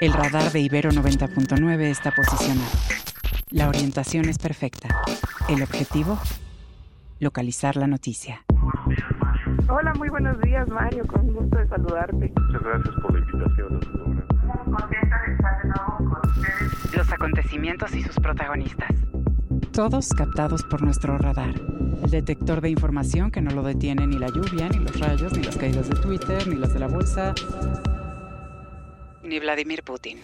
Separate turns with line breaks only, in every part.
El radar de Ibero 90.9 está posicionado. La orientación es perfecta. El objetivo, localizar la noticia.
Hola, muy buenos días, Mario. Con gusto de saludarte.
Muchas gracias por la invitación
Contenta de estar de nuevo con ustedes.
Los acontecimientos y sus protagonistas. Todos captados por nuestro radar. El detector de información que no lo detiene ni la lluvia, ni los rayos, ni las caídas de Twitter, ni las de la bolsa, ni Vladimir Putin.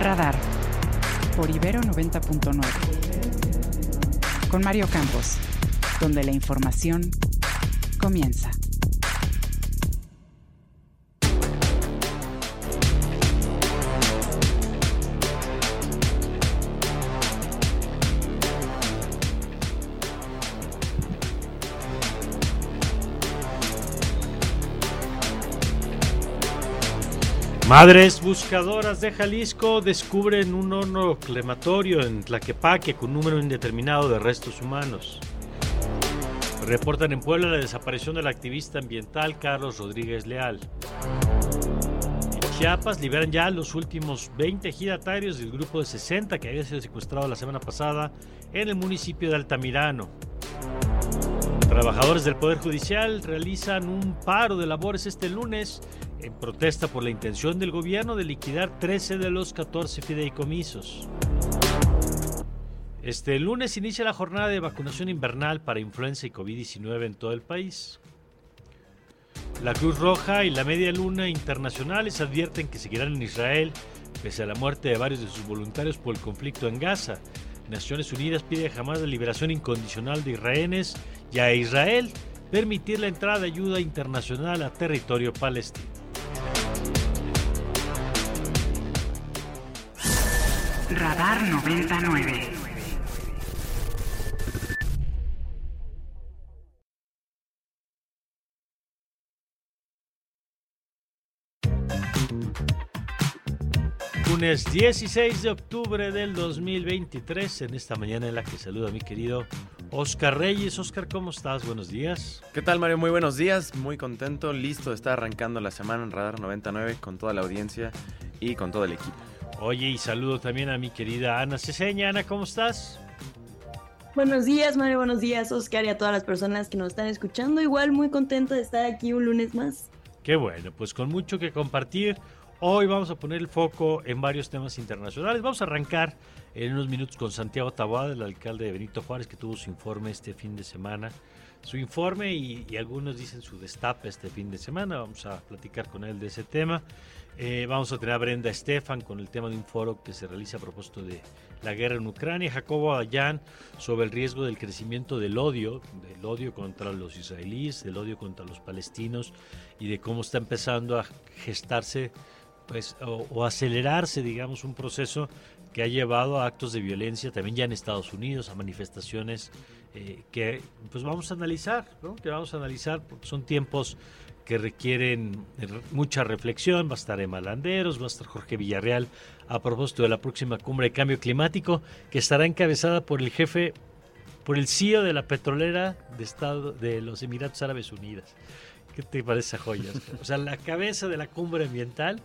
Radar. Por Ibero 90.9. Con Mario Campos. Donde la información comienza.
Madres buscadoras de Jalisco descubren un horno crematorio en Tlaquepaque con número indeterminado de restos humanos. Reportan en Puebla la desaparición del activista ambiental Carlos Rodríguez Leal. En Chiapas liberan ya los últimos 20 ejidatarios del grupo de 60 que había sido secuestrado la semana pasada en el municipio de Altamirano. Trabajadores del Poder Judicial realizan un paro de labores este lunes en protesta por la intención del gobierno de liquidar 13 de los 14 fideicomisos. Este lunes inicia la jornada de vacunación invernal para influenza y COVID-19 en todo el país. La Cruz Roja y la Media Luna Internacionales advierten que seguirán en Israel pese a la muerte de varios de sus voluntarios por el conflicto en Gaza. Naciones Unidas pide jamás la liberación incondicional de israelíes y a Israel permitir la entrada de ayuda internacional a territorio palestino.
Radar 99.
Lunes 16 de octubre del 2023, en esta mañana en la que saluda a mi querido Oscar Reyes. Oscar, ¿cómo estás? Buenos días.
¿Qué tal, Mario? Muy buenos días. Muy contento, listo de estar arrancando la semana en Radar 99 con toda la audiencia y con todo el equipo.
Oye, y saludo también a mi querida Ana Ceseña. Ana, ¿cómo estás?
Buenos días, Mario. Buenos días, Oscar, y a todas las personas que nos están escuchando. Igual muy contento de estar aquí un lunes más.
Qué bueno, pues con mucho que compartir. Hoy vamos a poner el foco en varios temas internacionales. Vamos a arrancar en unos minutos con Santiago Taboada, el alcalde de Benito Juárez, que tuvo su informe este fin de semana. Su informe y, y algunos dicen su destape este fin de semana. Vamos a platicar con él de ese tema. Eh, vamos a tener a Brenda Estefan con el tema de un foro que se realiza a propósito de la guerra en Ucrania. Jacobo Ayán sobre el riesgo del crecimiento del odio, del odio contra los israelíes, del odio contra los palestinos y de cómo está empezando a gestarse pues, o, o acelerarse, digamos, un proceso que ha llevado a actos de violencia también ya en Estados Unidos, a manifestaciones eh, que pues vamos a analizar, ¿no? que vamos a analizar porque son tiempos que requieren mucha reflexión. Va a estar Emma Landeros, va a estar Jorge Villarreal a propósito de la próxima cumbre de cambio climático, que estará encabezada por el jefe, por el CEO de la petrolera de, Estado, de los Emiratos Árabes Unidos. ¿Qué te parece esa joya? O sea, la cabeza de la cumbre ambiental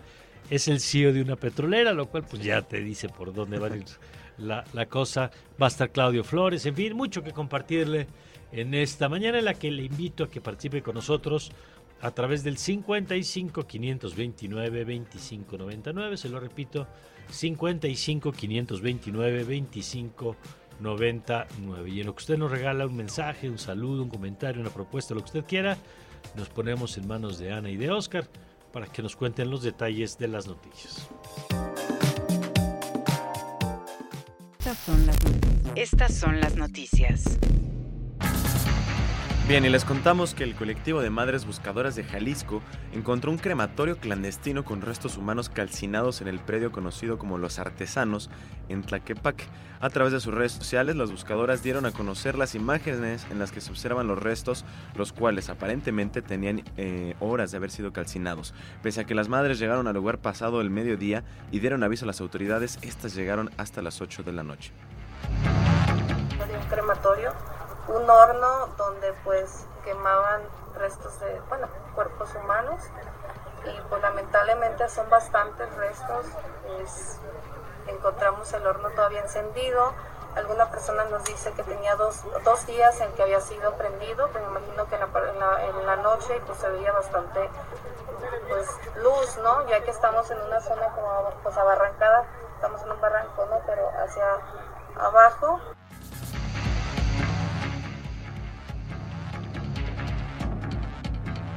es el CEO de una petrolera, lo cual pues ya te dice por dónde va a la, la cosa. Va a estar Claudio Flores, en fin, mucho que compartirle en esta mañana en la que le invito a que participe con nosotros a través del 55 529 25 99. Se lo repito, 55 529 25 99. Y en lo que usted nos regala un mensaje, un saludo, un comentario, una propuesta, lo que usted quiera, nos ponemos en manos de Ana y de Oscar para que nos cuenten los detalles de las noticias.
Estas son las noticias. Estas son las noticias.
Bien, y les contamos que el colectivo de madres buscadoras de Jalisco encontró un crematorio clandestino con restos humanos calcinados en el predio conocido como Los Artesanos en Tlaquepaque. A través de sus redes sociales, las buscadoras dieron a conocer las imágenes en las que se observan los restos, los cuales aparentemente tenían eh, horas de haber sido calcinados. Pese a que las madres llegaron al lugar pasado el mediodía y dieron aviso a las autoridades, estas llegaron hasta las 8 de la noche.
Un crematorio, un horno donde pues quemaban restos de, bueno, cuerpos humanos
y pues lamentablemente son bastantes restos. encontramos el horno todavía encendido. Alguna persona nos dice que tenía dos, dos días en que había sido prendido, pero me imagino que en la, en la, noche pues se veía bastante pues, luz, ¿no? Ya que estamos en una zona como pues abarrancada, estamos en un barranco, ¿no? Pero hacia abajo.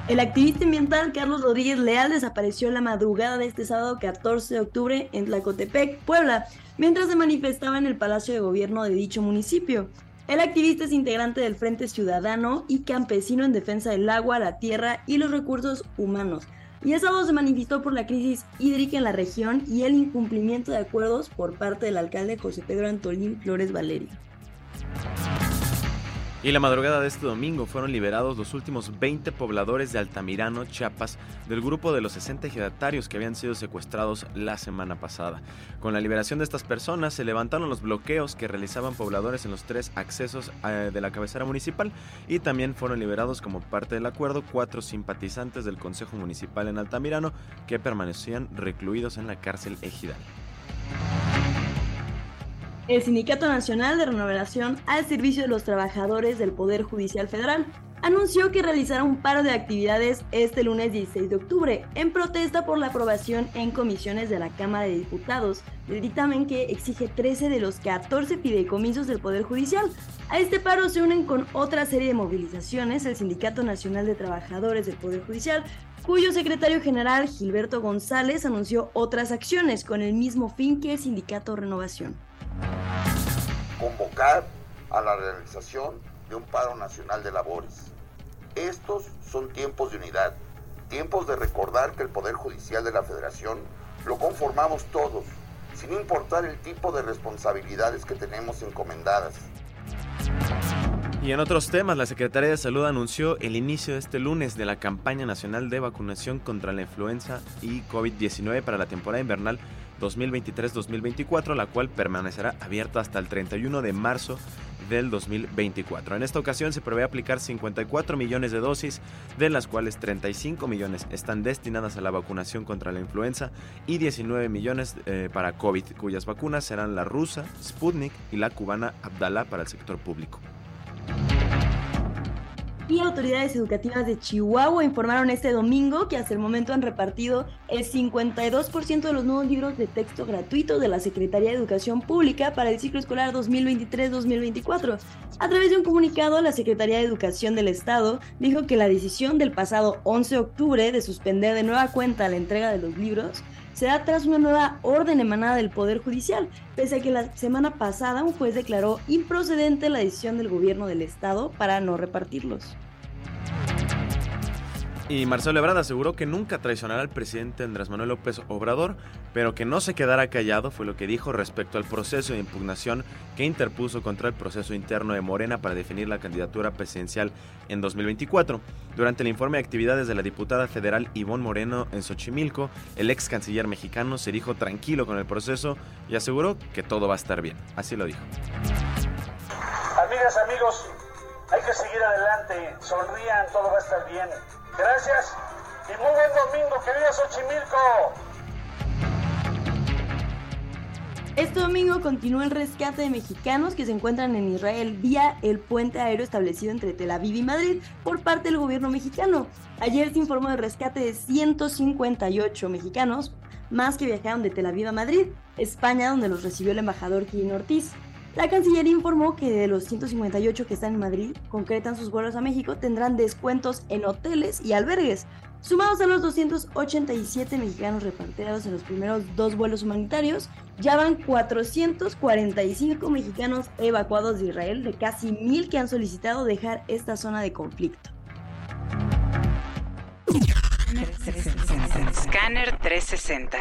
El activista ambiental Carlos Rodríguez Leal desapareció la madrugada de este sábado 14 de octubre en Tlacotepec, Puebla, mientras se manifestaba en el Palacio de Gobierno de dicho municipio. El activista es integrante del Frente Ciudadano y campesino en defensa del agua, la tierra y los recursos humanos. Y el sábado se manifestó por la crisis hídrica en la región y el incumplimiento de acuerdos por parte del alcalde José Pedro Antolín Flores Valerio.
Y la madrugada de este domingo fueron liberados los últimos 20 pobladores de Altamirano, Chiapas, del grupo de los 60 ejidatarios que habían sido secuestrados la semana pasada. Con la liberación de estas personas se levantaron los bloqueos que realizaban pobladores en los tres accesos eh, de la cabecera municipal y también fueron liberados como parte del acuerdo cuatro simpatizantes del Consejo Municipal en Altamirano que permanecían recluidos en la cárcel ejidal.
El Sindicato Nacional de Renovación al Servicio de los Trabajadores del Poder Judicial Federal anunció que realizará un paro de actividades este lunes 16 de octubre en protesta por la aprobación en comisiones de la Cámara de Diputados del dictamen que exige 13 de los 14 fideicomisos del Poder Judicial. A este paro se unen con otra serie de movilizaciones el Sindicato Nacional de Trabajadores del Poder Judicial, cuyo secretario general Gilberto González anunció otras acciones con el mismo fin que el Sindicato Renovación
convocar a la realización de un paro nacional de labores. Estos son tiempos de unidad, tiempos de recordar que el Poder Judicial de la Federación lo conformamos todos, sin importar el tipo de responsabilidades que tenemos encomendadas.
Y en otros temas, la Secretaría de Salud anunció el inicio de este lunes de la campaña nacional de vacunación contra la influenza y COVID-19 para la temporada invernal 2023-2024, la cual permanecerá abierta hasta el 31 de marzo del 2024. En esta ocasión se prevé aplicar 54 millones de dosis, de las cuales 35 millones están destinadas a la vacunación contra la influenza y 19 millones eh, para COVID, cuyas vacunas serán la rusa, Sputnik y la cubana Abdala para el sector público
y autoridades educativas de Chihuahua informaron este domingo que hasta el momento han repartido el 52% de los nuevos libros de texto gratuitos de la Secretaría de Educación Pública para el ciclo escolar 2023-2024. A través de un comunicado, la Secretaría de Educación del Estado dijo que la decisión del pasado 11 de octubre de suspender de nueva cuenta la entrega de los libros se da tras una nueva orden emanada del Poder Judicial, pese a que la semana pasada un juez declaró improcedente la decisión del gobierno del estado para no repartirlos.
Y Marcelo Ebrard aseguró que nunca traicionará al presidente Andrés Manuel López Obrador, pero que no se quedará callado, fue lo que dijo respecto al proceso de impugnación que interpuso contra el proceso interno de Morena para definir la candidatura presidencial en 2024. Durante el informe de actividades de la diputada federal Ivonne Moreno en Xochimilco, el ex canciller mexicano se dijo tranquilo con el proceso y aseguró que todo va a estar bien. Así lo dijo.
Amigas, amigos, hay que seguir adelante, sonrían, todo va a estar bien. Gracias y muy buen domingo, querido Xochimilco.
Este domingo continúa el rescate de mexicanos que se encuentran en Israel vía el puente aéreo establecido entre Tel Aviv y Madrid por parte del gobierno mexicano. Ayer se informó del rescate de 158 mexicanos, más que viajaron de Tel Aviv a Madrid, España, donde los recibió el embajador Kirin Ortiz. La Cancillería informó que de los 158 que están en Madrid, concretan sus vuelos a México, tendrán descuentos en hoteles y albergues, sumados a los 287 mexicanos repartidos en los primeros dos vuelos humanitarios, ya van 445 mexicanos evacuados de Israel de casi mil que han solicitado dejar esta zona de conflicto.
Scanner 360.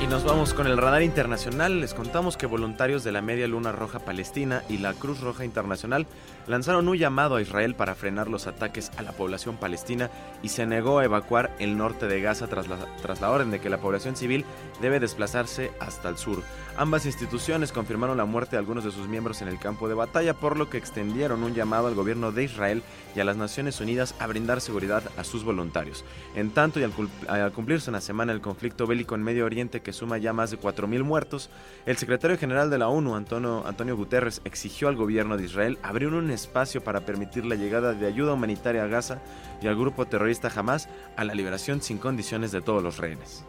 Y nos vamos con el radar internacional. Les contamos que voluntarios de la Media Luna Roja Palestina y la Cruz Roja Internacional lanzaron un llamado a Israel para frenar los ataques a la población palestina y se negó a evacuar el norte de Gaza tras la, tras la orden de que la población civil debe desplazarse hasta el sur. Ambas instituciones confirmaron la muerte de algunos de sus miembros en el campo de batalla, por lo que extendieron un llamado al gobierno de Israel y a las Naciones Unidas a brindar seguridad a sus voluntarios. En tanto, y al, cumplirse una semana el conflicto bélico en Medio Oriente que suma ya más de 4.000 muertos, el secretario general de la ONU, Antonio, Antonio Guterres, exigió al gobierno de Israel abrir un espacio para permitir la llegada de ayuda humanitaria a Gaza y al grupo terrorista Hamas a la liberación sin condiciones de todos los rehenes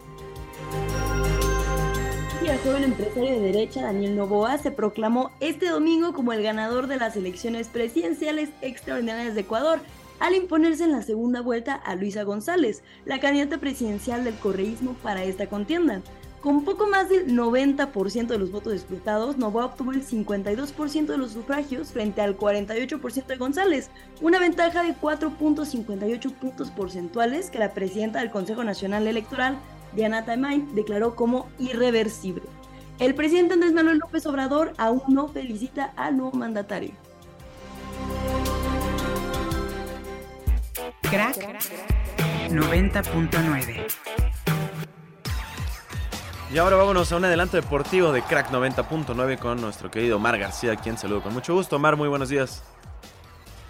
el joven empresario de derecha Daniel Novoa se proclamó este domingo como el ganador de las elecciones presidenciales extraordinarias de Ecuador, al imponerse en la segunda vuelta a Luisa González, la candidata presidencial del correísmo para esta contienda. Con poco más del 90% de los votos disputados, Novoa obtuvo el 52% de los sufragios frente al 48% de González, una ventaja de 4.58 puntos porcentuales que la presidenta del Consejo Nacional Electoral, Diana Tamain declaró como irreversible. El presidente Andrés Manuel López Obrador aún no felicita al nuevo mandatario.
Crack 90.9
y ahora vámonos a un adelanto deportivo de Crack 90.9 con nuestro querido Mar García, quien saludo con mucho gusto. Mar, muy buenos días.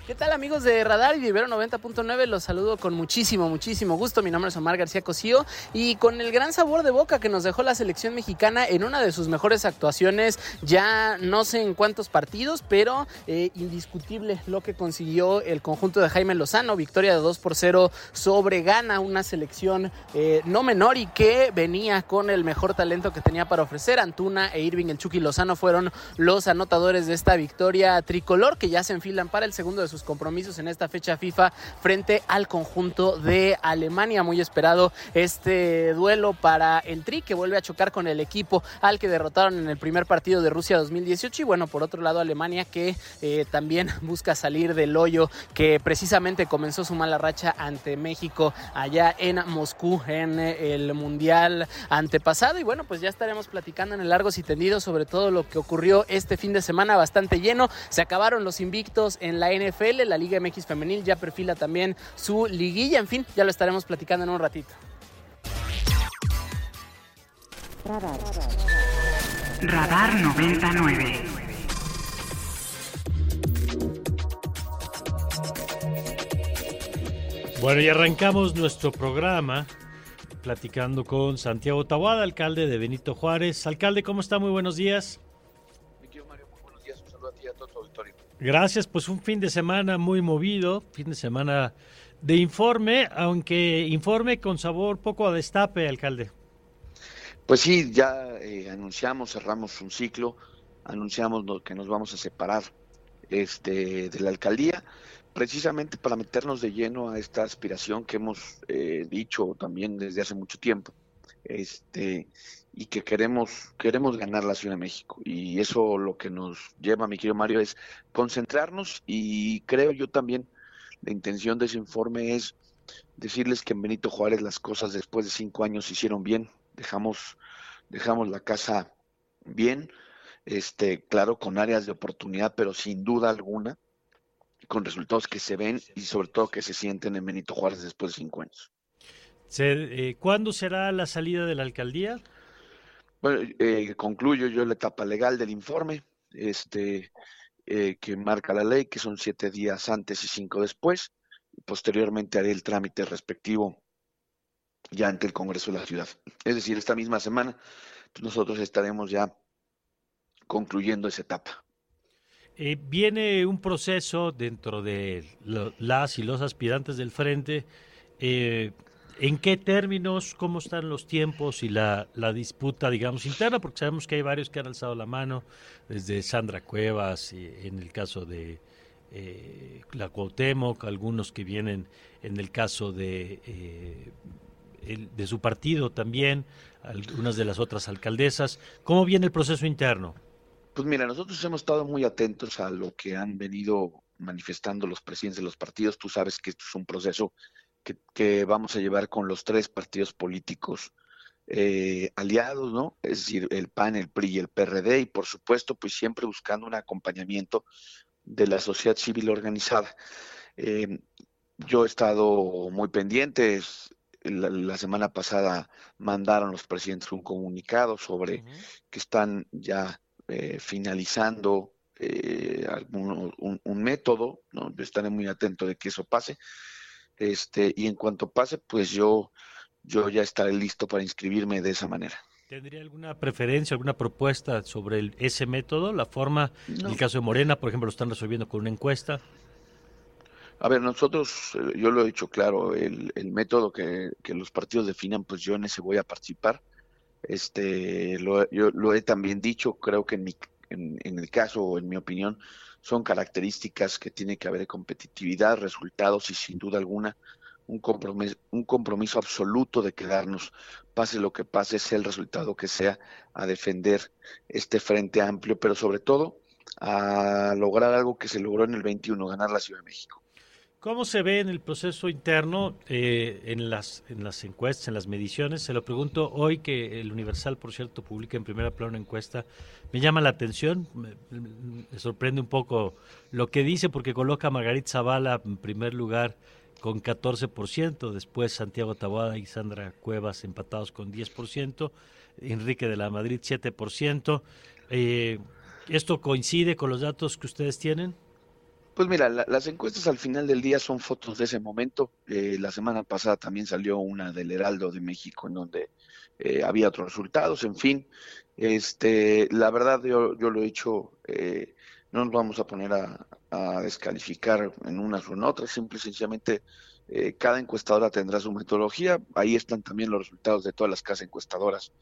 ¿Qué tal amigos de Radar y Vivero 90.9? Los saludo con muchísimo, muchísimo gusto. Mi nombre es Omar García Cosío y con el gran sabor de boca que nos dejó la selección mexicana en una de sus mejores actuaciones, ya no sé en cuántos partidos, pero eh, indiscutible lo que consiguió el conjunto de Jaime Lozano, victoria de 2 por 0 sobre Ghana, una selección eh, no menor y que venía con el mejor talento que tenía para ofrecer. Antuna e Irving el Chucky Lozano fueron los anotadores de esta victoria tricolor que ya se enfilan para el segundo de sus compromisos en esta fecha FIFA frente al conjunto de Alemania. Muy esperado este duelo para el Tri que vuelve a chocar con el equipo al que derrotaron en el primer partido de Rusia 2018 y bueno, por otro lado Alemania que eh, también busca salir del hoyo que precisamente comenzó su mala racha ante México allá en Moscú en el Mundial antepasado y bueno, pues ya estaremos platicando en el largos y tendidos sobre todo lo que ocurrió este fin de semana bastante lleno. Se acabaron los invictos en la NFL la Liga MX Femenil ya perfila también su liguilla. En fin, ya lo estaremos platicando en un ratito.
Radar, Radar 99.
Bueno, y arrancamos nuestro programa platicando con Santiago Tabuada, alcalde de Benito Juárez. Alcalde, ¿cómo está? Muy buenos días.
Mario, muy buenos días. Un saludo a ti y a todo tu auditorio.
Gracias, pues un fin de semana muy movido, fin de semana de informe, aunque informe con sabor poco a destape, alcalde.
Pues sí, ya eh, anunciamos, cerramos un ciclo, anunciamos que nos vamos a separar este, de la alcaldía, precisamente para meternos de lleno a esta aspiración que hemos eh, dicho también desde hace mucho tiempo. Este, y que queremos, queremos ganar la Ciudad de México. Y eso lo que nos lleva, mi querido Mario, es concentrarnos y creo yo también la intención de ese informe es decirles que en Benito Juárez las cosas después de cinco años se hicieron bien, dejamos, dejamos la casa bien, este, claro, con áreas de oportunidad, pero sin duda alguna, con resultados que se ven y sobre todo que se sienten en Benito Juárez después de cinco años.
Eh, ¿Cuándo será la salida de la alcaldía?
Bueno, eh, concluyo yo la etapa legal del informe, este, eh, que marca la ley, que son siete días antes y cinco después. Posteriormente haré el trámite respectivo ya ante el Congreso de la Ciudad. Es decir, esta misma semana pues nosotros estaremos ya concluyendo esa etapa.
Eh, viene un proceso dentro de las y los aspirantes del frente ¿En qué términos, cómo están los tiempos y la, disputa, digamos, interna? Porque sabemos que hay varios que han alzado la mano, desde Sandra Cuevas, en el caso de eh, la Cuauhtémoc, algunos que vienen en el caso de, eh, de su partido también, algunas de las otras alcaldesas. ¿Cómo viene el proceso interno?
Pues mira, nosotros hemos estado muy atentos a lo que han venido manifestando los presidentes de los partidos. Tú sabes que esto es un proceso que, vamos a llevar con los tres partidos políticos eh, aliados, ¿no? Es decir, el PAN, el PRI y el PRD, y por supuesto, pues siempre buscando un acompañamiento de la sociedad civil organizada. Eh, yo he estado muy pendiente, la, semana pasada mandaron los presidentes un comunicado sobre que están ya eh, finalizando eh, un, método, ¿no? Yo estaré muy atento de que eso pase. Este, y en cuanto pase, pues yo, yo ya estaré listo para inscribirme de esa manera.
¿Tendría alguna preferencia, alguna propuesta sobre ese método? La forma, en el caso de Morena, por ejemplo, lo están resolviendo con una encuesta.
A ver, nosotros, eh, yo lo he dicho claro, el, método que, los partidos definan, pues yo en ese voy a participar. Este, lo, yo lo he también dicho, creo que en, mi, en, el caso, o en mi opinión, son características que tiene que haber competitividad, resultados y sin duda alguna un compromiso, un compromiso absoluto de quedarnos, pase lo que pase, sea el resultado que sea, a defender este frente amplio, pero sobre todo a lograr algo que se logró en el 21, ganar la Ciudad de México.
¿Cómo se ve en el proceso interno, eh, en, las, en las encuestas, en las mediciones? Se lo pregunto hoy que el Universal, por cierto, publica en primera plana una encuesta. Me llama la atención, me, sorprende un poco lo que dice porque coloca a Margarita Zavala en primer lugar con 14%, después Santiago Taboada y Sandra Cuevas empatados con 10%, Enrique de la Madrid 7%. Eh, ¿Esto coincide con los datos que ustedes tienen?
Pues mira, las encuestas al final del día son fotos de ese momento. Eh, la semana pasada también salió una del Heraldo de México en donde eh, había otros resultados. En fin, este, la verdad yo, yo lo he dicho, no nos vamos a poner a, a descalificar en unas o en otras, simple y sencillamente eh, cada encuestadora tendrá su metodología, ahí están también los resultados de todas las casas encuestadoras.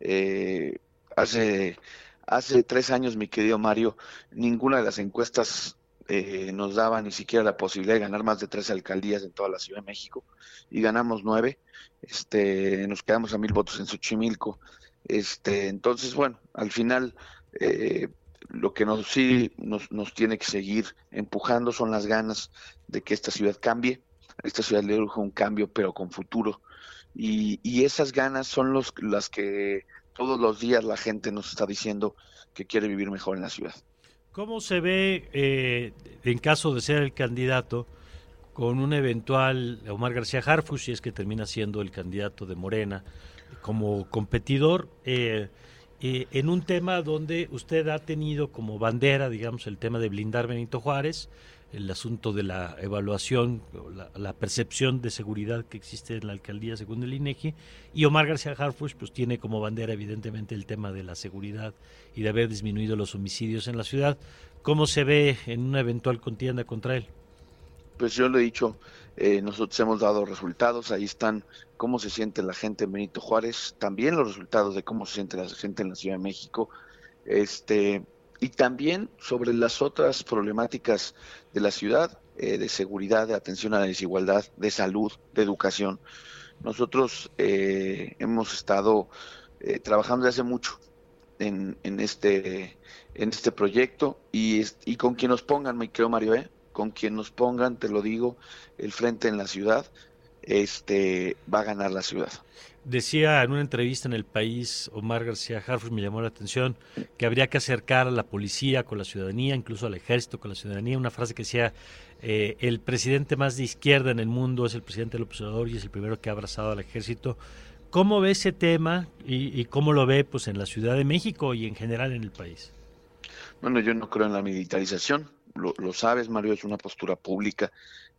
Eh, hace, hace tres años, mi querido Mario, ninguna de las encuestas eh, nos daba ni siquiera la posibilidad de ganar más de tres alcaldías en toda la Ciudad de México y ganamos nueve, este, nos quedamos a mil votos en Xochimilco. Este, entonces, bueno, al final eh, lo que nos sí nos, nos, tiene que seguir empujando son las ganas de que esta ciudad cambie. A esta ciudad le urge un cambio, pero con futuro. Y, y esas ganas son los, las que todos los días la gente nos está diciendo que quiere vivir mejor en la ciudad.
¿Cómo se ve, eh, en caso de ser el candidato, con un eventual Omar García Harfuch, si es que termina siendo el candidato de Morena, como competidor? Eh, eh, en un tema donde usted ha tenido como bandera, digamos, el tema de blindar Benito Juárez, el asunto de la evaluación, la, percepción de seguridad que existe en la alcaldía según el INEGI, y Omar García Harfuch pues tiene como bandera evidentemente el tema de la seguridad y de haber disminuido los homicidios en la ciudad. ¿Cómo se ve en una eventual contienda contra él?
Pues yo lo he dicho, eh, nosotros hemos dado resultados, ahí están cómo se siente la gente en Benito Juárez, también los resultados de cómo se siente la gente en la Ciudad de México, este, y también sobre las otras problemáticas de la ciudad, eh, de seguridad, de atención a la desigualdad, de salud, de educación. Nosotros eh, hemos estado trabajando desde hace mucho en, en, este, en este proyecto y, y con quien nos pongan, me creo Mario, ¿eh? con quien nos pongan, te lo digo, el frente en la ciudad, este va a ganar la ciudad.
Decía en una entrevista en el país Omar García Harfus, me llamó la atención, que habría que acercar a la policía con la ciudadanía, incluso al ejército con la ciudadanía. Una frase que decía, eh, el presidente más de izquierda en el mundo es el presidente del observador y es el primero que ha abrazado al ejército. ¿Cómo ve ese tema y, cómo lo ve pues en la Ciudad de México y en general en el país?
Bueno, yo no creo en la militarización lo, sabes, Mario, es una postura pública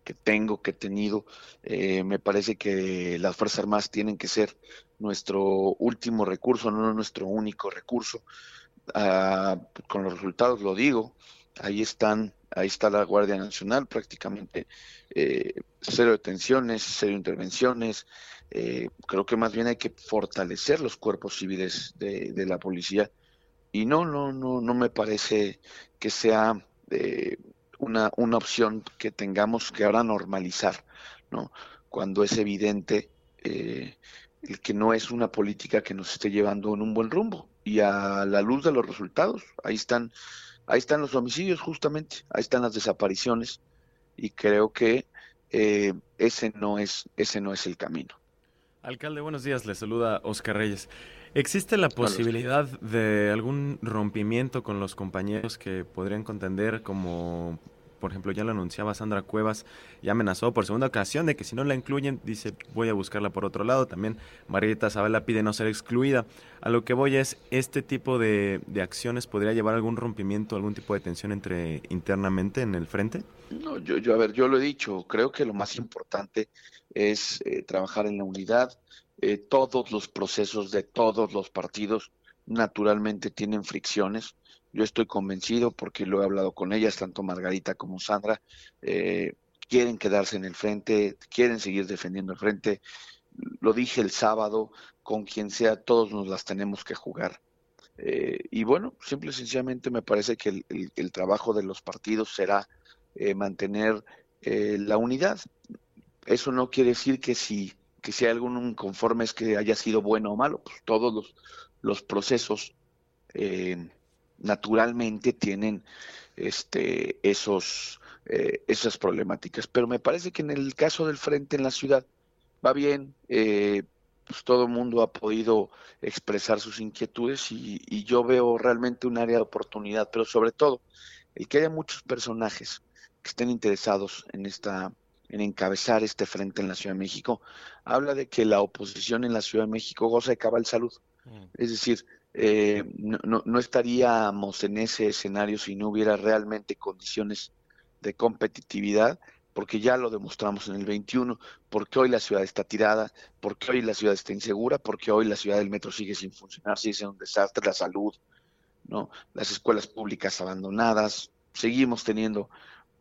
que tengo, que he tenido. Eh, me parece que las Fuerzas Armadas tienen que ser nuestro último recurso, no nuestro único recurso. Ah, con los resultados lo digo, ahí están, ahí está la Guardia Nacional, prácticamente eh, cero detenciones, cero intervenciones. Eh, creo que más bien hay que fortalecer los cuerpos civiles de, de la policía y no, no, no, no me parece que sea una, una opción que tengamos que ahora normalizar, ¿no? Cuando es evidente eh, el que no es una política que nos esté llevando en un buen rumbo. Y a la luz de los resultados, ahí están, ahí están los homicidios justamente, ahí están las desapariciones, y creo que eh, ese no es, ese no es el camino.
Alcalde, buenos días. Le saluda Oscar Reyes. ¿Existe la posibilidad de algún rompimiento con los compañeros que podrían contender como por ejemplo, ya lo anunciaba Sandra Cuevas, ya amenazó por segunda ocasión de que si no la incluyen, dice, voy a buscarla por otro lado. También Marieta Zabala pide no ser excluida. A lo que voy es, ¿este tipo de, acciones podría llevar algún rompimiento, algún tipo de tensión entre internamente en el frente?
No, yo, yo a ver, yo lo he dicho, creo que lo más importante es eh, trabajar en la unidad. Eh, todos los procesos de todos los partidos naturalmente tienen fricciones yo estoy convencido porque lo he hablado con ellas, tanto Margarita como Sandra, eh, quieren quedarse en el frente, quieren seguir defendiendo el frente. Lo dije el sábado, con quien sea, todos nos las tenemos que jugar. Eh, y bueno, simple y sencillamente me parece que el, trabajo de los partidos será eh, mantener la unidad. Eso no quiere decir que si, que si hay algún inconforme es que haya sido bueno o malo, pues todos los, los procesos naturalmente tienen este, esos, eh, esas problemáticas. Pero me parece que en el caso del frente en la ciudad va bien, eh, pues todo el mundo ha podido expresar sus inquietudes y, y, yo veo realmente un área de oportunidad, pero sobre todo el que haya muchos personajes que estén interesados en esta en encabezar este frente en la Ciudad de México, habla de que la oposición en la Ciudad de México goza de cabal salud. Mm. Es decir, eh, no, no, estaríamos en ese escenario si no hubiera realmente condiciones de competitividad, porque ya lo demostramos en el 21, porque hoy la ciudad está tirada, porque hoy la ciudad está insegura, porque hoy la ciudad del metro sigue sin funcionar, sigue siendo un desastre, la salud, ¿no? las escuelas públicas abandonadas, seguimos teniendo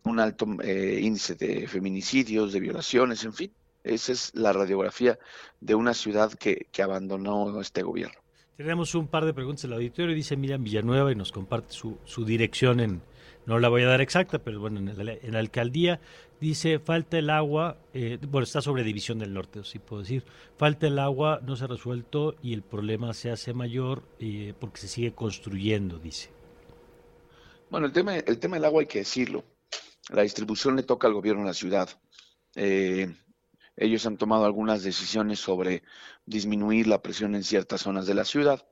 un alto eh, índice de feminicidios, de violaciones, en fin. Esa es la radiografía de una ciudad que, que abandonó este gobierno.
Tenemos un par de preguntas del auditorio. Dice Miriam Villanueva y nos comparte su, dirección en, no la voy a dar exacta, pero bueno, en la, alcaldía. Dice, falta el agua, eh, bueno, está sobre División del Norte, si puedo decir. Falta el agua, no se ha resuelto y el problema se hace mayor eh, porque se sigue construyendo, dice.
Bueno, el tema, el tema del agua hay que decirlo. La distribución le toca al gobierno de la ciudad. Eh, ellos han tomado algunas decisiones sobre disminuir la presión en ciertas zonas de la ciudad.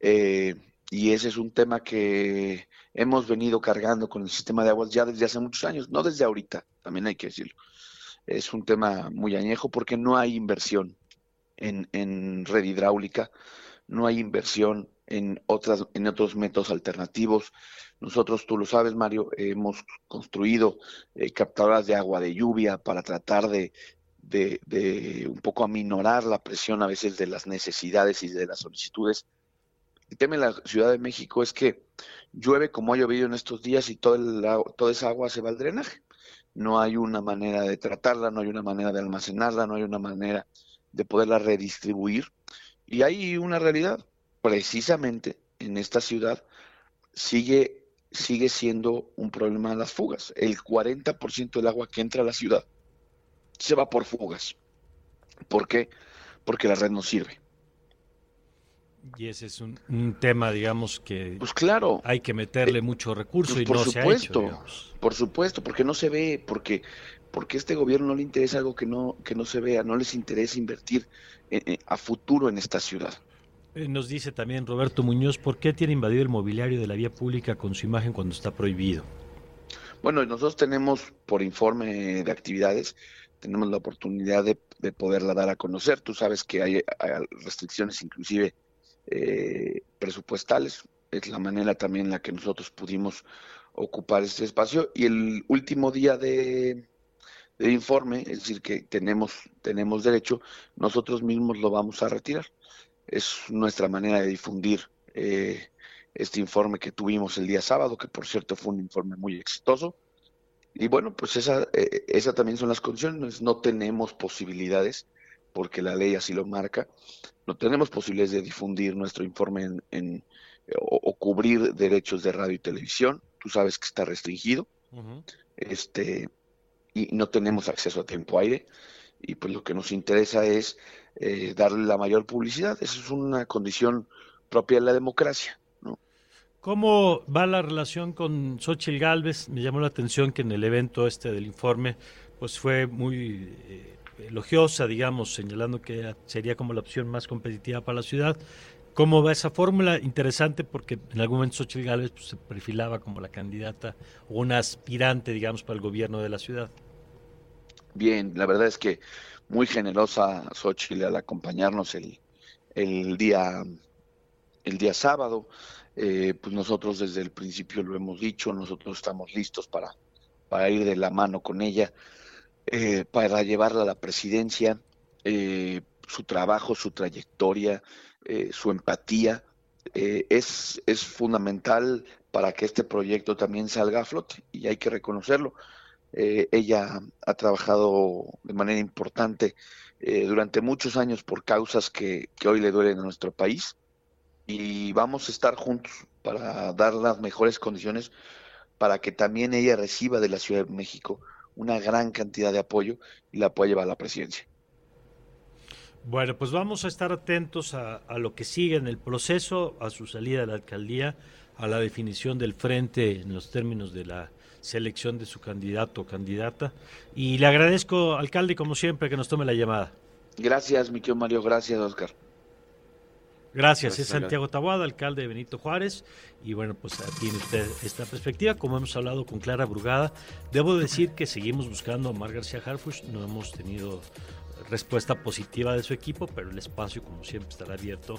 Eh, y ese es un tema que hemos venido cargando con el sistema de aguas ya desde hace muchos años, no desde ahorita, también hay que decirlo. Es un tema muy añejo porque no hay inversión en, en red hidráulica, no hay inversión en, otras, en otros métodos alternativos. Nosotros, tú lo sabes, Mario, hemos construido eh, captadoras de agua de lluvia para tratar de de, un poco aminorar la presión a veces de las necesidades y de las solicitudes. El tema de la Ciudad de México es que llueve como ha llovido en estos días y todo el, toda esa agua se va al drenaje. No hay una manera de tratarla, no hay una manera de almacenarla, no hay una manera de poderla redistribuir. Y hay una realidad, precisamente en esta ciudad sigue, sigue siendo un problema las fugas. El 40% del agua que entra a la ciudad se va por fugas. ¿Por qué? Porque la red no sirve.
Y ese es un, tema, digamos, que
pues claro,
hay que meterle eh, mucho recurso
pues
y no
supuesto,
se ha hecho.
Por supuesto, porque no se ve, porque porque este gobierno no le interesa algo que no que no se vea, no les interesa invertir a futuro en esta ciudad.
Eh, nos dice también Roberto Muñoz, ¿por qué tiene invadido el mobiliario de la vía pública con su imagen cuando está prohibido?
Bueno, nosotros tenemos por informe de actividades tenemos la oportunidad de, poderla dar a conocer. Tú sabes que hay, restricciones inclusive eh, presupuestales. Es la manera también en la que nosotros pudimos ocupar este espacio. Y el último día de, informe, es decir, que tenemos, tenemos derecho, nosotros mismos lo vamos a retirar. Es nuestra manera de difundir eh, este informe que tuvimos el día sábado, que por cierto fue un informe muy exitoso. Y bueno, pues esa, eh, esa también son las condiciones. No tenemos posibilidades, porque la ley así lo marca, no tenemos posibilidades de difundir nuestro informe en, o, cubrir derechos de radio y televisión. Tú sabes que está restringido. este Y no tenemos acceso a tiempo aire. Y pues lo que nos interesa es eh, darle la mayor publicidad. Esa es una condición propia de la democracia.
¿Cómo va la relación con Xochitl Galvez? Me llamó la atención que en el evento este del informe, pues fue muy, eh, elogiosa, digamos, señalando que sería como la opción más competitiva para la ciudad. ¿Cómo va esa fórmula? Interesante porque en algún momento Xochitl Gálvez pues, se perfilaba como la candidata o una aspirante, digamos, para el gobierno de la ciudad.
Bien, la verdad es que muy generosa Xochitl al acompañarnos el, el día el día sábado. Eh, pues nosotros desde el principio lo hemos dicho, nosotros estamos listos para, para ir de la mano con ella, eh, para llevarla a la presidencia, eh, su trabajo, su trayectoria, su empatía, es, es fundamental para que este proyecto también salga a flote y hay que reconocerlo. Ella ha trabajado de manera importante durante muchos años por causas que, que hoy le duelen a nuestro país y vamos a estar juntos para dar las mejores condiciones para que también ella reciba de la Ciudad de México una gran cantidad de apoyo y la pueda llevar a la presidencia.
Bueno, pues vamos a estar atentos a, lo que sigue en el proceso, a su salida de la alcaldía, a la definición del frente en los términos de la selección de su candidato o candidata. Y le agradezco, alcalde, como siempre, que nos tome la llamada.
Gracias, mi querido Mario. Gracias, Oscar.
Gracias, es Santiago Taboada, alcalde de Benito Juárez. Y bueno, pues tiene usted esta perspectiva. Como hemos hablado con Clara Brugada, debo decir que seguimos buscando a Mar García Harfush. No hemos tenido respuesta positiva de su equipo, pero el espacio, como siempre, estará abierto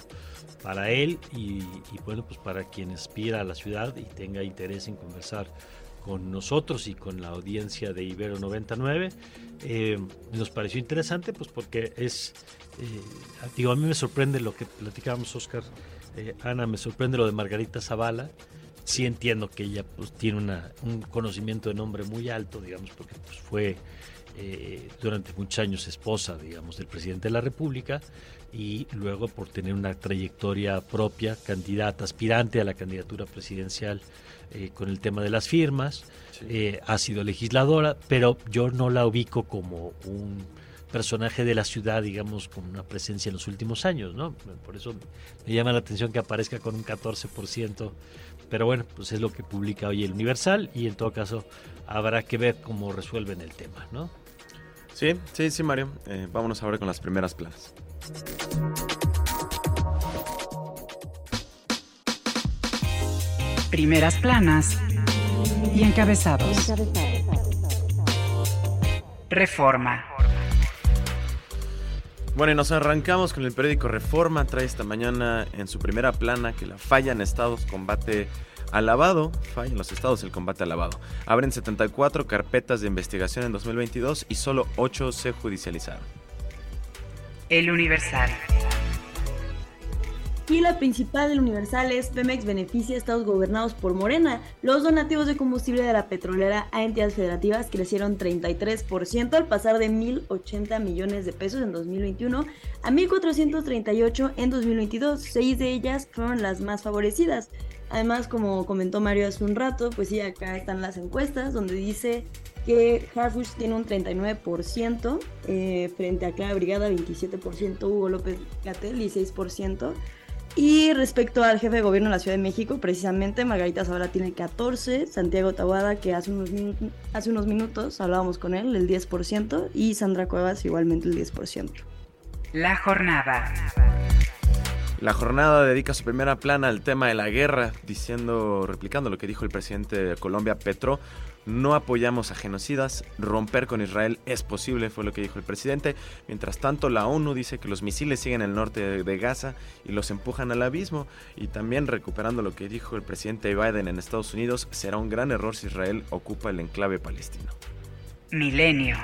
para él y, y bueno, pues para quien aspira a la ciudad y tenga interés en conversar con nosotros y con la audiencia de Ibero 99. Eh, nos pareció interesante, pues porque es, eh, digo, a mí me sorprende lo que platicábamos, Oscar, eh, Ana, me sorprende lo de Margarita Zavala. Sí entiendo que ella pues, tiene una, un conocimiento de nombre muy alto, digamos, porque pues, fue durante muchos años esposa, digamos, del presidente de la República y luego por tener una trayectoria propia, candidata, aspirante a la candidatura presidencial eh, con el tema de las firmas, eh, ha sido legisladora, pero yo no la ubico como un personaje de la ciudad, digamos, con una presencia en los últimos años, ¿no? Por eso me llama la atención que aparezca con un 14%, pero bueno, pues es lo que publica hoy el Universal y en todo caso habrá que ver cómo resuelven el tema, ¿no?
Sí, sí, sí, Mario. Eh, vámonos ahora con las primeras planas.
Primeras planas y encabezados. Reforma.
Bueno, y nos arrancamos con el periódico Reforma. Trae esta mañana en su primera plana que la falla en estados combate al lavado. Falla en los estados el combate al lavado. Abren 74 carpetas de investigación en 2022 y solo 8 se judicializaron.
El Universal.
Y la principal del Universal es Pemex beneficia a estados gobernados por Morena. Los donativos de combustible de la petrolera a entidades federativas crecieron 33% al pasar de 1.080 millones de pesos en 2021 a 1.438 en 2022. Seis de ellas fueron las más favorecidas. Además, como comentó Mario hace un rato, pues sí, acá están las encuestas donde dice que Harfush tiene un 39% eh, frente a Clara Brigada, 27%, Hugo López Gatel, 16%. Y respecto al jefe de gobierno de la Ciudad de México, precisamente Margarita Zavala tiene 14, Santiago Tabuada, que hace unos, hace unos minutos hablábamos con él, el 10%, y Sandra Cuevas igualmente el 10%.
La jornada.
La jornada dedica su primera plana al tema de la guerra, diciendo, replicando lo que dijo el presidente de Colombia, Petro, no apoyamos a genocidas, romper con Israel es posible, fue lo que dijo el presidente. Mientras tanto, la ONU dice que los misiles siguen en el norte de Gaza y los empujan al abismo. Y también recuperando lo que dijo el presidente Biden en Estados Unidos, será un gran error si Israel ocupa el enclave palestino.
Milenio.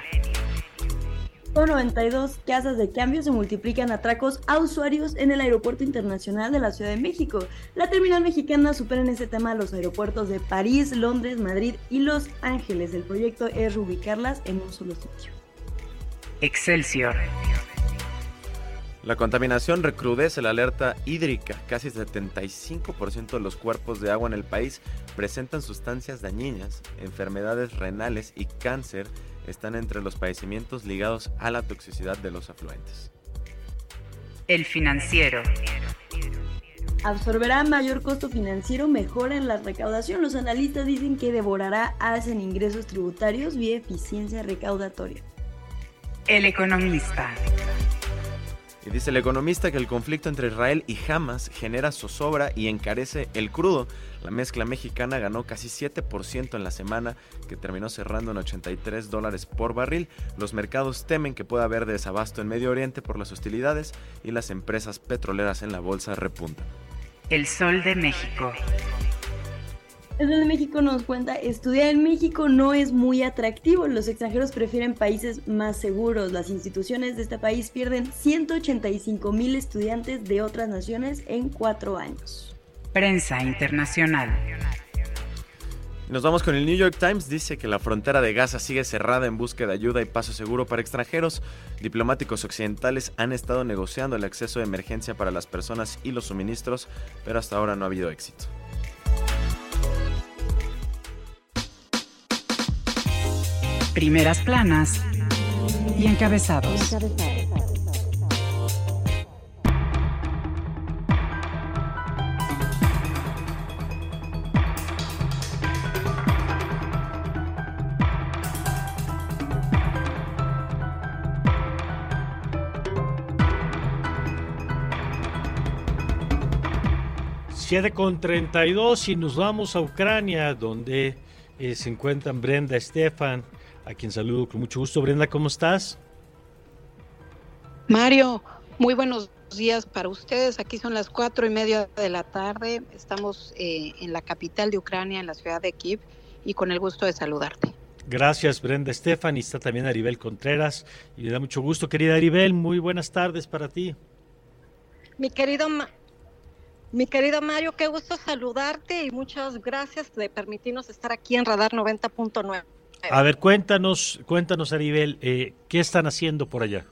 Con 92 casas de cambio se multiplican atracos a usuarios en el Aeropuerto Internacional de la Ciudad de México. La terminal mexicana supera en este tema los aeropuertos de París, Londres, Madrid y Los Ángeles. El proyecto es reubicarlas en un solo sitio.
Excelsior.
La contaminación recrudece la alerta hídrica. Casi 75% de los cuerpos de agua en el país presentan sustancias dañinas, enfermedades renales y cáncer están entre los padecimientos ligados a la toxicidad de los afluentes.
El financiero.
Absorberá mayor costo financiero, mejora en la recaudación. Los analistas dicen que devorará hacen ingresos tributarios vía eficiencia recaudatoria.
El economista.
Y dice el economista que el conflicto entre Israel y Hamas genera zozobra y encarece el crudo. La mezcla mexicana ganó casi 7% en la semana, que terminó cerrando en 83 dólares por barril. Los mercados temen que pueda haber desabasto en Medio Oriente por las hostilidades y las empresas petroleras en la bolsa repuntan.
El Sol de México.
El Sol de México nos cuenta, estudiar en México no es muy atractivo, los extranjeros prefieren países más seguros, las instituciones de este país pierden 185 mil estudiantes de otras naciones en cuatro años.
Prensa Internacional.
Nos vamos con el New York Times. Dice que la frontera de Gaza sigue cerrada en busca de ayuda y paso seguro para extranjeros. Diplomáticos occidentales han estado negociando el acceso de emergencia para las personas y los suministros, pero hasta ahora no ha habido éxito.
Primeras planas y encabezados.
Siete con 32 y nos vamos a Ucrania, donde eh, se encuentran Brenda Estefan, a quien saludo con mucho gusto. Brenda, ¿cómo estás?
Mario, muy buenos días para ustedes. Aquí son las cuatro y media de la tarde. Estamos eh, en la capital de Ucrania, en la ciudad de Kiev, y con el gusto de saludarte.
Gracias, Brenda Estefan. Y está también Aribel Contreras. Y me da mucho gusto, querida Aribel. Muy buenas tardes para ti.
Mi querido mi querido Mario, qué gusto saludarte y muchas gracias de permitirnos estar aquí en Radar 90.9.
A ver, cuéntanos, cuéntanos, Aribel, eh, ¿qué están haciendo por allá?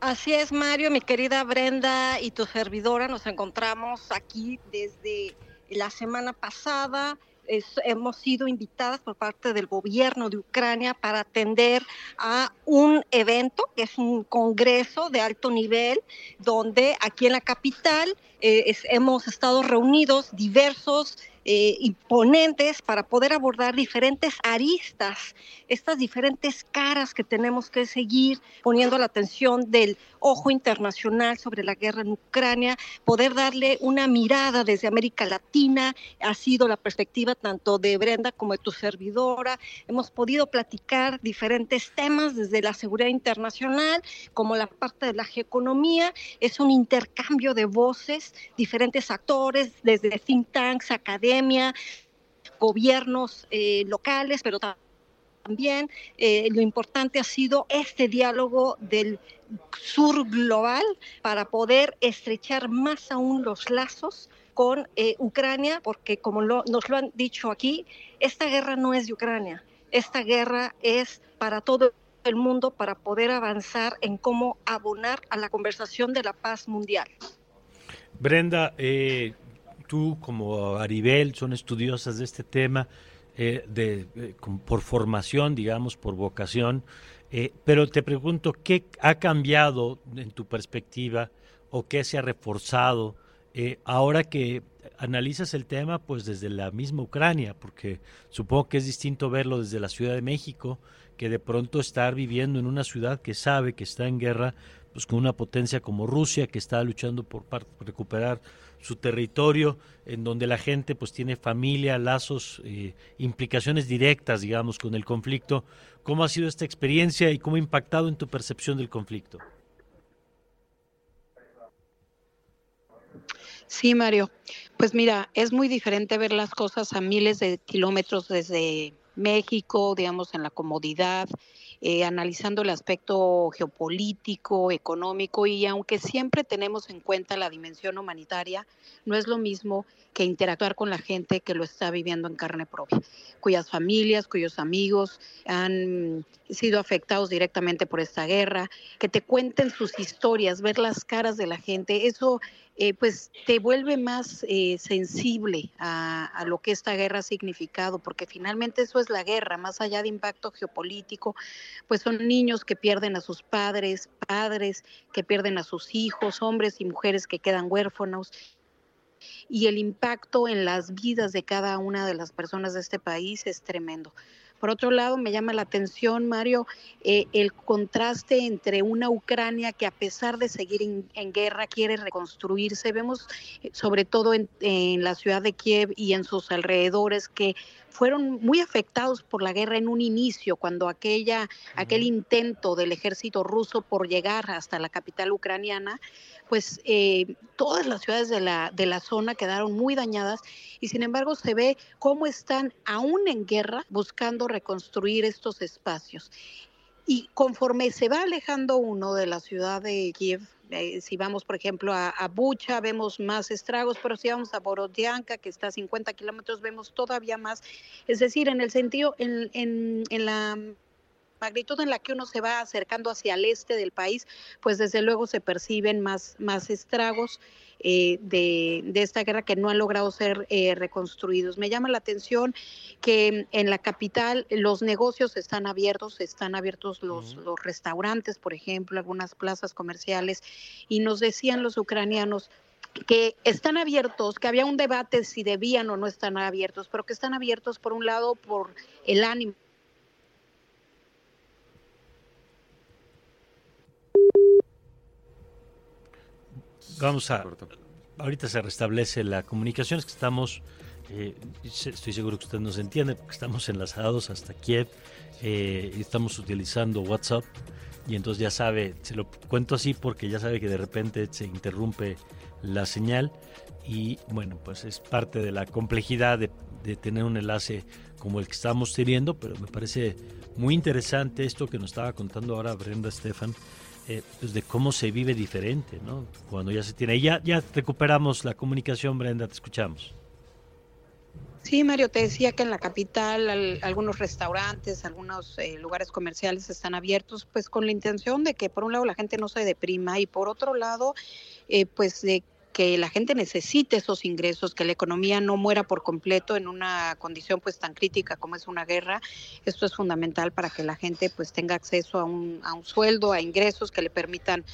Así es, Mario, mi querida Brenda y tu servidora, nos encontramos aquí desde la semana pasada. Hemos sido invitadas por parte del gobierno de Ucrania para atender a un evento que es un congreso de alto nivel, donde aquí en la capital eh, hemos estado reunidos diversos eh, imponentes para poder abordar diferentes aristas, estas diferentes caras que tenemos que seguir poniendo la atención del ojo internacional sobre la guerra en Ucrania, poder darle una mirada desde América Latina, ha sido la perspectiva tanto de Brenda como de tu servidora, hemos podido platicar diferentes temas desde la seguridad internacional como la parte de la geoeconomía, es un intercambio de voces, diferentes actores, desde think tanks, académicos, gobiernos eh, locales, pero también eh, lo importante ha sido este diálogo del sur global para poder estrechar más aún los lazos con eh, Ucrania, porque como nos lo han dicho aquí, esta guerra no es de Ucrania, esta guerra es para todo el mundo para poder avanzar en cómo abonar a la conversación de la paz mundial.
Brenda, tú como Aribel son estudiosas de este tema eh, de, eh, por formación, digamos, por vocación, eh, pero te pregunto, ¿qué ha cambiado en tu perspectiva o qué se ha reforzado ahora que analizas el tema pues desde la misma Ucrania? Porque supongo que es distinto verlo desde la Ciudad de México que de pronto estar viviendo en una ciudad que sabe que está en guerra pues con una potencia como Rusia que está luchando por recuperar su territorio, en donde la gente pues tiene familia, lazos, eh, implicaciones directas, digamos, con el conflicto. ¿Cómo ha sido esta experiencia y cómo ha impactado en tu percepción del conflicto?
Sí, Mario. Pues mira, es muy diferente ver las cosas a miles de kilómetros desde México, digamos, en la comodidad, eh, analizando el aspecto geopolítico, económico y aunque siempre tenemos en cuenta la dimensión humanitaria, no es lo mismo que interactuar con la gente que lo está viviendo en carne propia, cuyas familias, cuyos amigos han sido afectados directamente por esta guerra, que te cuenten sus historias, ver las caras de la gente, eso eh, pues te vuelve más eh, sensible a, a, lo que esta guerra ha significado, porque finalmente eso es la guerra, más allá de impacto geopolítico, pues son niños que pierden a sus padres, padres que pierden a sus hijos, hombres y mujeres que quedan huérfanos y el impacto en las vidas de cada una de las personas de este país es tremendo. Por otro lado, me llama la atención, Mario, eh, el contraste entre una Ucrania que a pesar de seguir en, guerra quiere reconstruirse. Vemos eh, sobre todo en, en la ciudad de Kiev y en sus alrededores que fueron muy afectados por la guerra en un inicio, cuando aquella, aquel intento del ejército ruso por llegar hasta la capital ucraniana, pues eh, todas las ciudades de la, de la zona quedaron muy dañadas y sin embargo se ve cómo están aún en guerra buscando reconstruir estos espacios. Y conforme se va alejando uno de la ciudad de Kiev, eh, si vamos, por ejemplo, a, Bucha, vemos más estragos, pero si vamos a Borodianka, que está a 50 kilómetros, vemos todavía más. Es decir, en el sentido, en, en, en la magnitud en la que uno se va acercando hacia el este del país, pues desde luego se perciben más, más estragos. Eh, de, esta guerra que no han logrado ser eh, reconstruidos. Me llama la atención que en la capital los negocios están abiertos, están abiertos los, los restaurantes, por ejemplo, algunas plazas comerciales, y nos decían los ucranianos, que están abiertos, que había un debate si debían o no están abiertos, pero que están abiertos por un lado por el ánimo
Vamos a. Ahorita se restablece la comunicación, es que estamos. Eh, estoy seguro que usted nos entiende, porque estamos enlazados hasta Kiev eh, estamos utilizando WhatsApp. Y entonces ya sabe, se lo cuento así porque ya sabe que de repente se interrumpe la señal. Y bueno, pues es parte de la complejidad de, de tener un enlace como el que estamos teniendo, pero me parece muy interesante esto que nos estaba contando ahora Brenda Stefan eh, pues de cómo se vive diferente, ¿no? Cuando ya se tiene. Ya, ya recuperamos la comunicación, Brenda, te escuchamos.
Sí, Mario, te decía que en la capital algunos restaurantes, algunos eh, lugares comerciales están abiertos, pues con la intención de que por un lado la gente no se deprima y por otro lado, eh, pues de que la gente necesite esos ingresos, que la economía no muera por completo en una condición pues tan crítica como es una guerra. Esto es fundamental para que la gente pues tenga acceso a un, a un sueldo, a ingresos que le permitan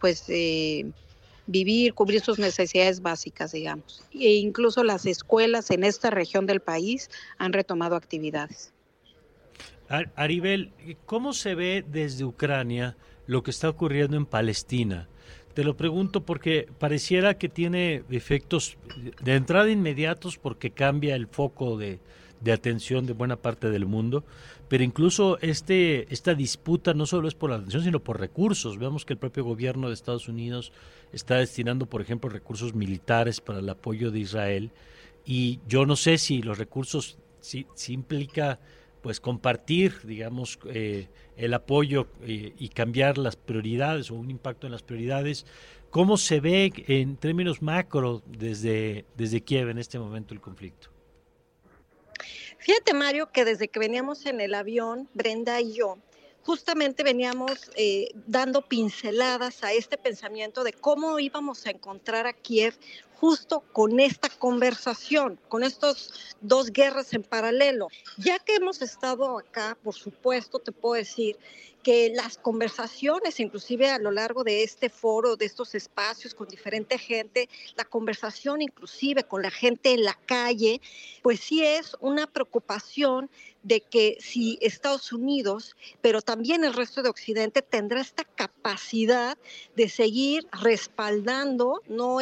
pues eh, vivir, cubrir sus necesidades básicas, digamos. E incluso las escuelas en esta región del país han retomado actividades.
Aribel, ¿cómo se ve desde Ucrania lo que está ocurriendo en Palestina? Te lo pregunto porque pareciera que tiene efectos de entrada inmediatos porque cambia el foco de, atención de buena parte del mundo, pero incluso este, esta disputa no solo es por la atención, sino por recursos. Vemos que el propio gobierno de Estados Unidos está destinando, por ejemplo, recursos militares para el apoyo de Israel y yo no sé si los recursos, si, si implica pues compartir, digamos, eh, el apoyo eh, y cambiar las prioridades o un impacto en las prioridades. ¿Cómo se ve en términos macro desde, desde Kiev en este momento el conflicto?
Fíjate, Mario, que desde que veníamos en el avión, Brenda y yo, justamente veníamos eh, dando pinceladas a este pensamiento de cómo íbamos a encontrar a Kiev justo con esta conversación, con estas dos guerras en paralelo. Ya que hemos estado acá, por supuesto, te puedo decir que las conversaciones, inclusive a lo largo de este foro, de estos espacios con diferente gente, la conversación inclusive con la gente en la calle, pues sí es una preocupación de que si Estados Unidos, pero también el resto de Occidente, tendrá esta capacidad de seguir respaldando, no,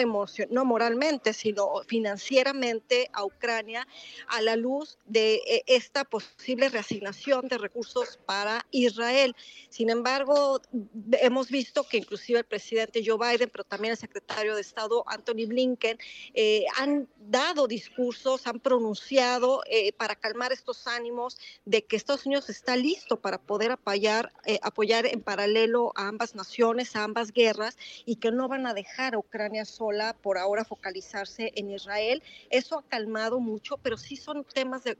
no moralmente, sino financieramente a Ucrania a la luz de eh, esta posible reasignación de recursos para Israel. Sin embargo, hemos visto que inclusive el presidente Joe Biden, pero también el secretario de Estado Anthony Blinken, eh, han dado discursos, han pronunciado eh, para calmar estos ánimos de que Estados Unidos está listo para poder apoyar, eh, apoyar en paralelo a ambas naciones, a ambas guerras, y que no van a dejar a Ucrania sola por ahora focalizarse en Israel. Eso ha calmado mucho, pero sí son temas de,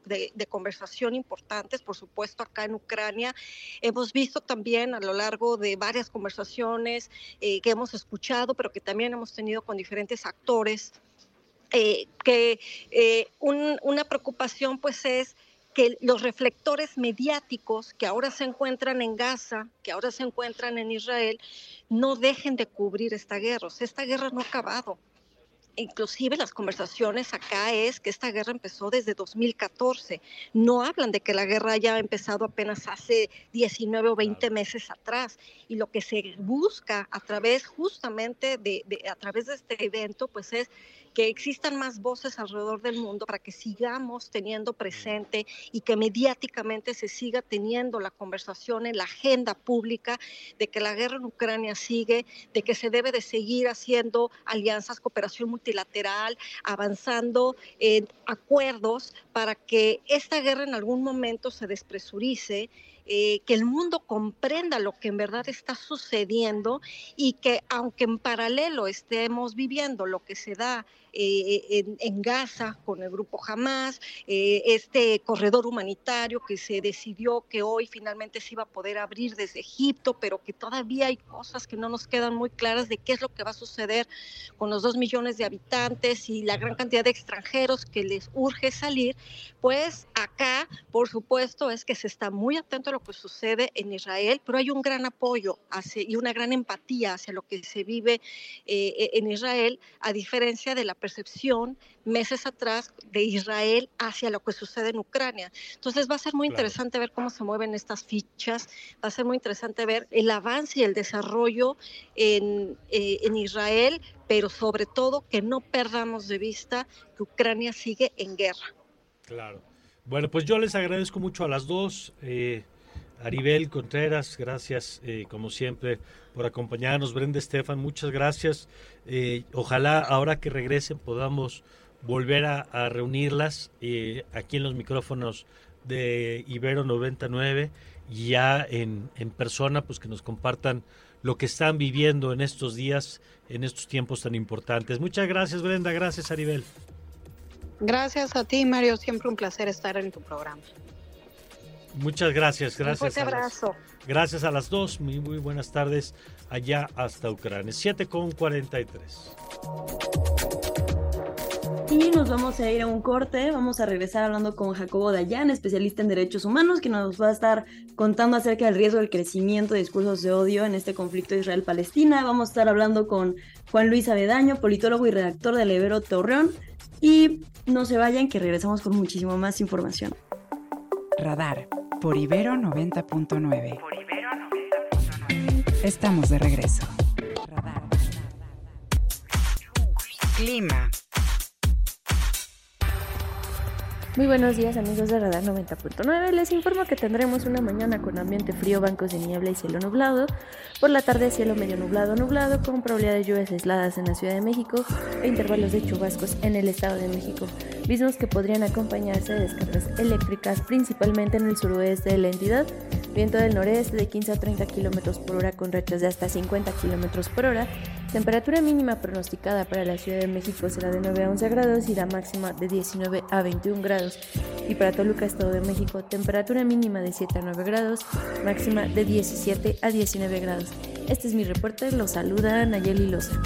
conversación importantes, por supuesto, acá en Ucrania. Hemos visto también a lo largo de varias conversaciones eh, que hemos escuchado, pero que también hemos tenido con diferentes actores. Eh, que una preocupación pues es que los reflectores mediáticos que ahora se encuentran en Gaza, que ahora se encuentran en Israel, no dejen de cubrir esta guerra. esta guerra no ha acabado. inclusive las conversaciones acá es que esta guerra empezó desde 2014. No hablan de que la guerra haya empezado apenas hace 19 o 20 meses atrás. Y lo que se busca a través justamente de, de a través de este evento, pues es que existan más voces alrededor del mundo para que sigamos teniendo presente y que mediáticamente se siga teniendo la conversación en la agenda pública de que la guerra en Ucrania sigue, de que se debe de seguir haciendo alianzas, cooperación multilateral, avanzando en acuerdos para que esta guerra en algún momento se despresurice eh, que el mundo comprenda lo que en verdad está sucediendo y que aunque en paralelo estemos viviendo lo que se da eh, en, Gaza con el grupo Hamas, eh, este corredor humanitario que se decidió que hoy finalmente se iba a poder abrir desde Egipto, pero que todavía hay cosas que no nos quedan muy claras de qué es lo que va a suceder con los dos millones de habitantes y la gran cantidad de extranjeros que les urge salir, pues acá, por supuesto, es que se está muy atento a lo que sucede en Israel, pero hay un gran apoyo hacia, y una gran empatía hacia lo que se vive eh, en Israel, a diferencia de la percepción meses atrás de Israel hacia lo que sucede en Ucrania. Entonces va a ser muy interesante ver cómo se mueven estas fichas, va a ser muy interesante ver el avance y el desarrollo en, eh, en Israel, pero sobre todo que no perdamos de vista que Ucrania sigue en guerra.
Claro. Bueno, pues yo les agradezco mucho a las dos. Eh, Aribel Contreras, gracias eh, como siempre por acompañarnos. Brenda Estefan, muchas gracias. Eh, ojalá ahora que regresen podamos volver a, reunirlas eh, aquí en los micrófonos de Ibero 99 y ya en, en persona, pues que nos compartan lo que están viviendo en estos días, en estos tiempos tan importantes. Muchas gracias Brenda, gracias Aribel.
Gracias a ti Mario, siempre un placer estar en tu programa.
Muchas gracias, gracias. Un
fuerte abrazo.
gracias a las dos, muy, muy buenas tardes allá hasta Ucrania. 7 con 43.
Y nos vamos a ir a un corte, vamos a regresar hablando con Jacobo Dayan, especialista en derechos humanos, que nos va a estar contando acerca del riesgo del crecimiento de discursos de odio en este conflicto Israel-Palestina. Vamos a estar hablando con Juan Luis Avedaño, politólogo y redactor del Ibero Torreón. Y no se vayan, que regresamos con muchísimo más información.
Radar por Ibero 90.9. Estamos de regreso. Clima.
Muy buenos días amigos de Radar 90.9, les informo que tendremos una mañana con ambiente frío, bancos de niebla y cielo nublado, por la tarde cielo medio nublado nublado con probabilidad de lluvias aisladas en la Ciudad de México e intervalos de chubascos en el Estado de México, mismos que podrían acompañarse de descargas eléctricas principalmente en el suroeste de la entidad, viento del noreste de 15 a 30 km por hora con rachas de hasta 50 km por hora, temperatura mínima pronosticada para la Ciudad de México será de 9 a 11 grados y la máxima de 19 a 21 grados y para Toluca, Estado de México, temperatura mínima de 7 a 9 grados, máxima de 17 a 19 grados. Este es mi reporte, lo saluda Nayeli Loza.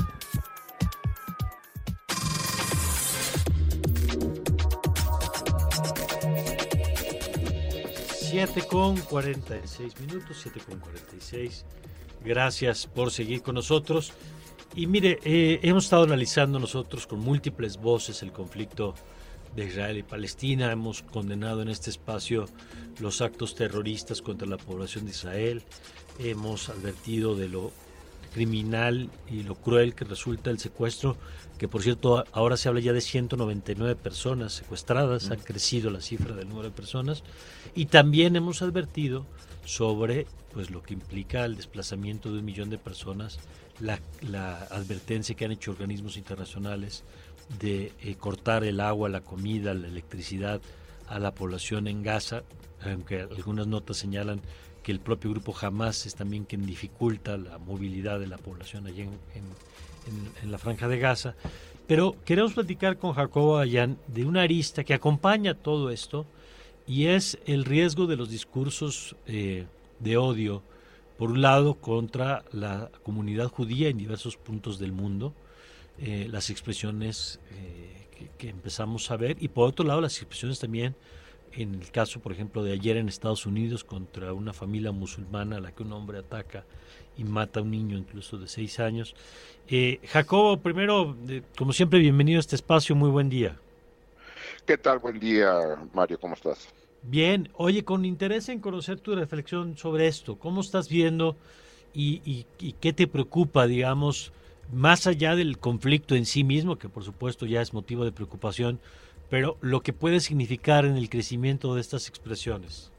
Siete con 46 minutos, 7 con 46. Gracias por seguir con nosotros. Y mire, eh, hemos estado analizando nosotros con múltiples voces el conflicto de Israel y Palestina. Hemos condenado en este espacio los actos terroristas contra la población de Israel. Hemos advertido de lo criminal y lo cruel que resulta el secuestro, que por cierto ahora se habla ya de 199 personas secuestradas, ha crecido la cifra del número de personas, y también hemos advertido sobre pues lo que implica el desplazamiento de un millón de personas, la, la advertencia que han hecho organismos internacionales de eh, cortar el agua, la comida, la electricidad a la población en Gaza, aunque algunas notas señalan que el propio grupo Hamas es también quien dificulta la movilidad de la población allí en, la franja de Gaza. Pero queremos platicar con Jacobo Ayán de una arista que acompaña todo esto y es el riesgo de los discursos eh, de odio, por un lado, contra la comunidad judía en diversos puntos del mundo, eh, las expresiones eh, que, empezamos a ver y por otro lado las expresiones también en el caso, por ejemplo, de ayer en Estados Unidos contra una familia musulmana a la que un hombre ataca y mata a un niño incluso de seis años. Eh, Jacobo, primero, como siempre, bienvenido a este espacio, muy buen día.
¿Qué tal? Buen día, Mario, ¿cómo estás?
Bien, oye, con interés en conocer tu reflexión sobre esto, ¿cómo estás viendo y, y qué te preocupa, digamos, más allá del conflicto en sí mismo, que por supuesto ya es motivo de preocupación, pero lo que puede significar en el crecimiento de estas expresiones.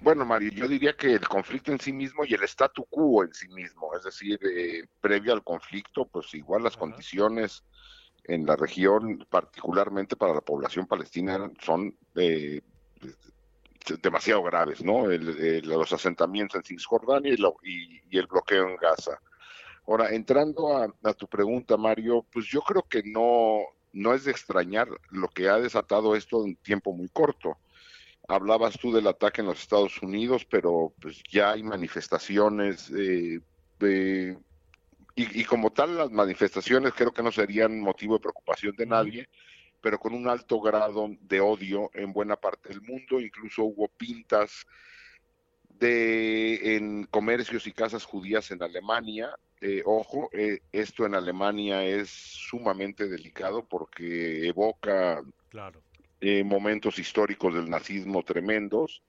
Bueno, Mario, yo diría que el conflicto en sí mismo y el statu quo en sí mismo, es decir, eh, previo al conflicto, pues igual las condiciones en la región, particularmente para la población palestina, son eh, demasiado graves, ¿no? los asentamientos en Cisjordania y, y, el bloqueo en Gaza. Ahora, entrando a, a, tu pregunta, Mario, pues yo creo que no, no es de extrañar lo que ha desatado esto en tiempo muy corto. Hablabas tú del ataque en los Estados Unidos, pero pues ya hay manifestaciones eh, y, como tal las manifestaciones creo que no serían motivo de preocupación de nadie, pero con un alto grado de odio en buena parte del mundo, incluso hubo pintas de en comercios y casas judías en Alemania eh, ojo, eh, esto en Alemania es sumamente delicado porque evoca eh, momentos históricos del nazismo tremendos.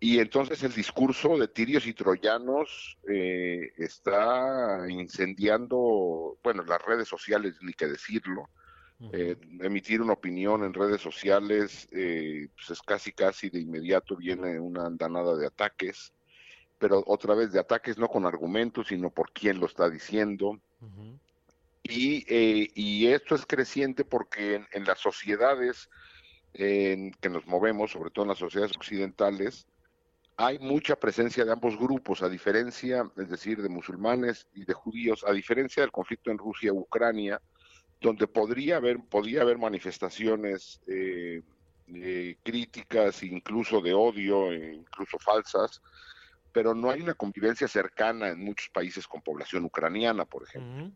Y entonces el discurso de tirios y troyanos está incendiando, bueno, las redes sociales, ni que decirlo. Emitir una opinión en redes sociales, pues es casi, casi de inmediato viene una andanada de ataques pero otra vez de ataques no con argumentos, sino por quién lo está diciendo. y, eh, y, esto es creciente porque en, las sociedades en que nos movemos, sobre todo en las sociedades occidentales, hay mucha presencia de ambos grupos, a diferencia, es decir, de musulmanes y de judíos, a diferencia del conflicto en Rusia-Ucrania, donde podría haber, podría haber manifestaciones eh, eh, críticas, incluso de odio, incluso falsas, pero no hay una convivencia cercana en muchos países con población ucraniana, por ejemplo.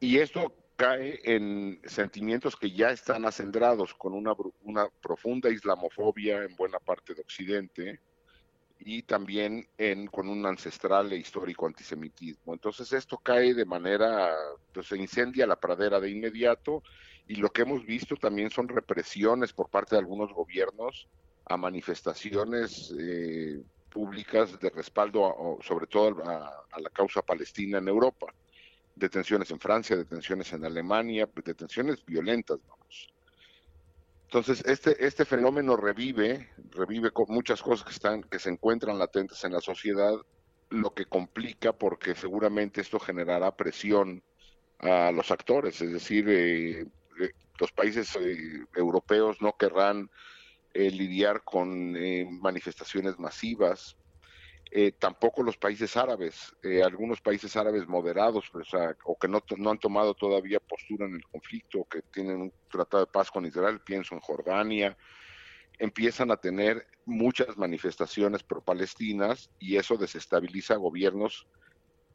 Y esto cae en sentimientos que ya están acendrados con una, una profunda islamofobia en buena parte de Occidente y también en, con un ancestral e histórico antisemitismo. Entonces esto cae de manera, pues se incendia la pradera de inmediato y lo que hemos visto también son represiones por parte de algunos gobiernos a manifestaciones eh, públicas de respaldo, sobre todo a, la causa palestina en Europa. Detenciones en Francia, detenciones en Alemania, detenciones violentas, vamos. Entonces, este, este fenómeno revive, revive con muchas cosas que, están, que se encuentran latentes en la sociedad, lo que complica porque seguramente esto generará presión a los actores, es decir, eh, eh, los países eh, europeos no querrán eh, lidiar con manifestaciones masivas. Eh, tampoco los países árabes, algunos países árabes moderados o, que no, no, han tomado todavía postura en el conflicto, que tienen un tratado de paz con Israel, pienso en Jordania, empiezan a tener muchas manifestaciones pro-palestinas y eso desestabiliza gobiernos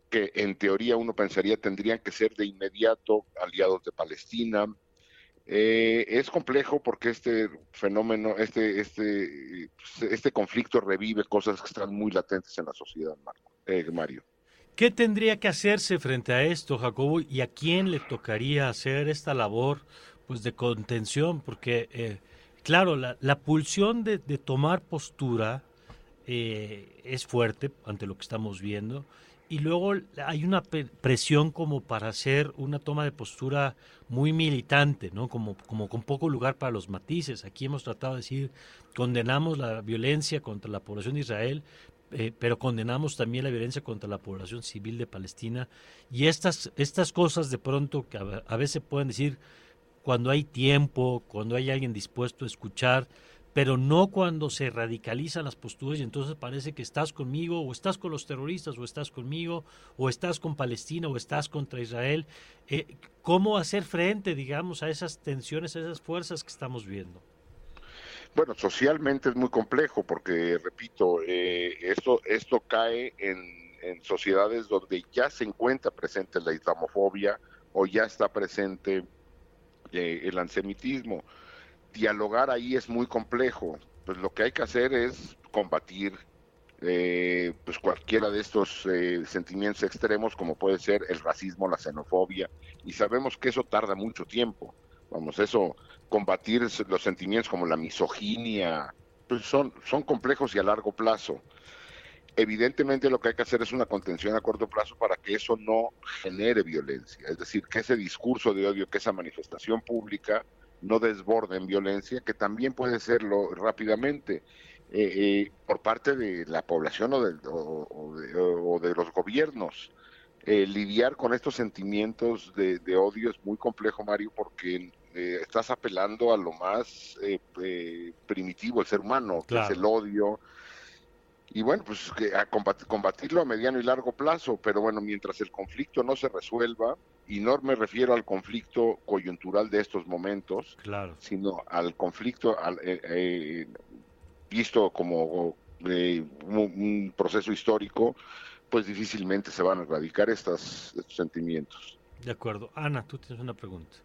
que en teoría uno pensaría tendrían que ser de inmediato aliados de Palestina, eh, es complejo porque este fenómeno, este, este, este conflicto revive cosas que están muy latentes en la sociedad, eh, Mario.
¿Qué tendría que hacerse frente a esto, Jacobo? ¿Y a quién le tocaría hacer esta labor pues, de contención? Porque, eh, claro, la, pulsión de, de, tomar postura es fuerte ante lo que estamos viendo y luego hay una presión como para hacer una toma de postura muy militante, ¿no? Como, como con poco lugar para los matices. Aquí hemos tratado de decir, condenamos la violencia contra la población de Israel, eh, pero condenamos también la violencia contra la población civil de Palestina. Y estas, estas cosas de pronto que a veces pueden decir cuando hay tiempo, cuando hay alguien dispuesto a escuchar, pero no cuando se radicalizan las posturas y entonces parece que estás conmigo o estás con los terroristas o estás conmigo o estás con Palestina o estás contra Israel. Eh, ¿Cómo hacer frente, digamos, a esas tensiones, a esas fuerzas que estamos viendo?
Bueno, socialmente es muy complejo porque, repito, eh, esto, esto cae en, sociedades donde ya se encuentra presente la islamofobia o ya está presente eh, el antisemitismo dialogar ahí es muy complejo. Pues lo que hay que hacer es combatir eh, pues cualquiera de estos eh, sentimientos extremos como puede ser el racismo, la xenofobia y sabemos que eso tarda mucho tiempo. Vamos, eso combatir los sentimientos como la misoginia, pues son son complejos y a largo plazo. Evidentemente lo que hay que hacer es una contención a corto plazo para que eso no genere violencia, es decir, que ese discurso de odio, que esa manifestación pública no desborde en violencia, que también puede serlo rápidamente. Eh, eh, por parte de la población o, de, los gobiernos. Eh, lidiar con estos sentimientos de, odio es muy complejo, Mario, porque estás apelando a lo más primitivo, el ser humano, que es el odio. Y bueno, pues a combatirlo a mediano y largo plazo, pero bueno, mientras el conflicto no se resuelva, y no me refiero al conflicto coyuntural de estos momentos,
claro.
sino al conflicto al, visto como eh, un, proceso histórico, pues difícilmente se van a erradicar estas, estos sentimientos.
De acuerdo. Ana, tú tienes una pregunta.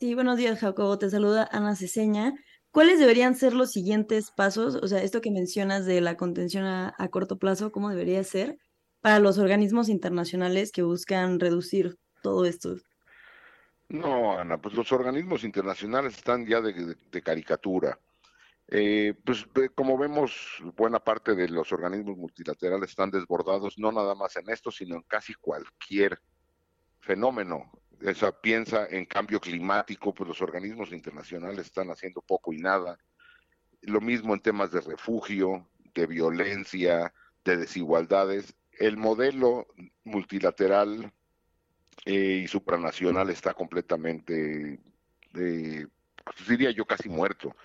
Sí, buenos días, Jacobo. Te saluda Ana Ceseña. ¿Cuáles deberían ser los siguientes pasos? O sea, esto que mencionas de la contención a, corto plazo, ¿cómo debería ser para los organismos internacionales que buscan reducir todo esto?
No, Ana, pues los organismos internacionales están ya de caricatura. Eh, pues como vemos, buena parte de los organismos multilaterales están desbordados, no nada más en esto, sino en casi cualquier fenómeno. Piensa en cambio climático, pues los organismos internacionales están haciendo poco y nada. Lo mismo en temas de refugio, de violencia, de desigualdades. El modelo multilateral eh, y supranacional está completamente, eh, diría yo, casi muerto.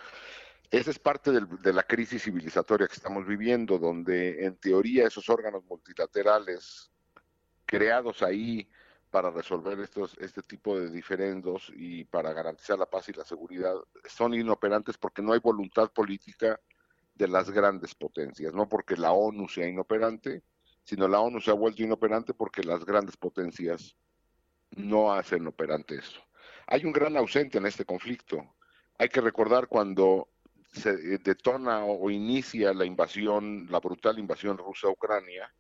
Esa es parte de la crisis civilizatoria que estamos viviendo, donde en teoría esos órganos multilaterales creados ahí para resolver estos, este tipo de diferendos y para garantizar la paz y la seguridad son inoperantes porque no hay voluntad política de las grandes potencias, no porque la ONU sea inoperante, sino la ONU se ha vuelto inoperante porque las grandes potencias no hacen operante eso. Hay un gran ausente en este conflicto. Hay que recordar cuando se eh, detona o, inicia la invasión, la brutal invasión rusa a Ucrania,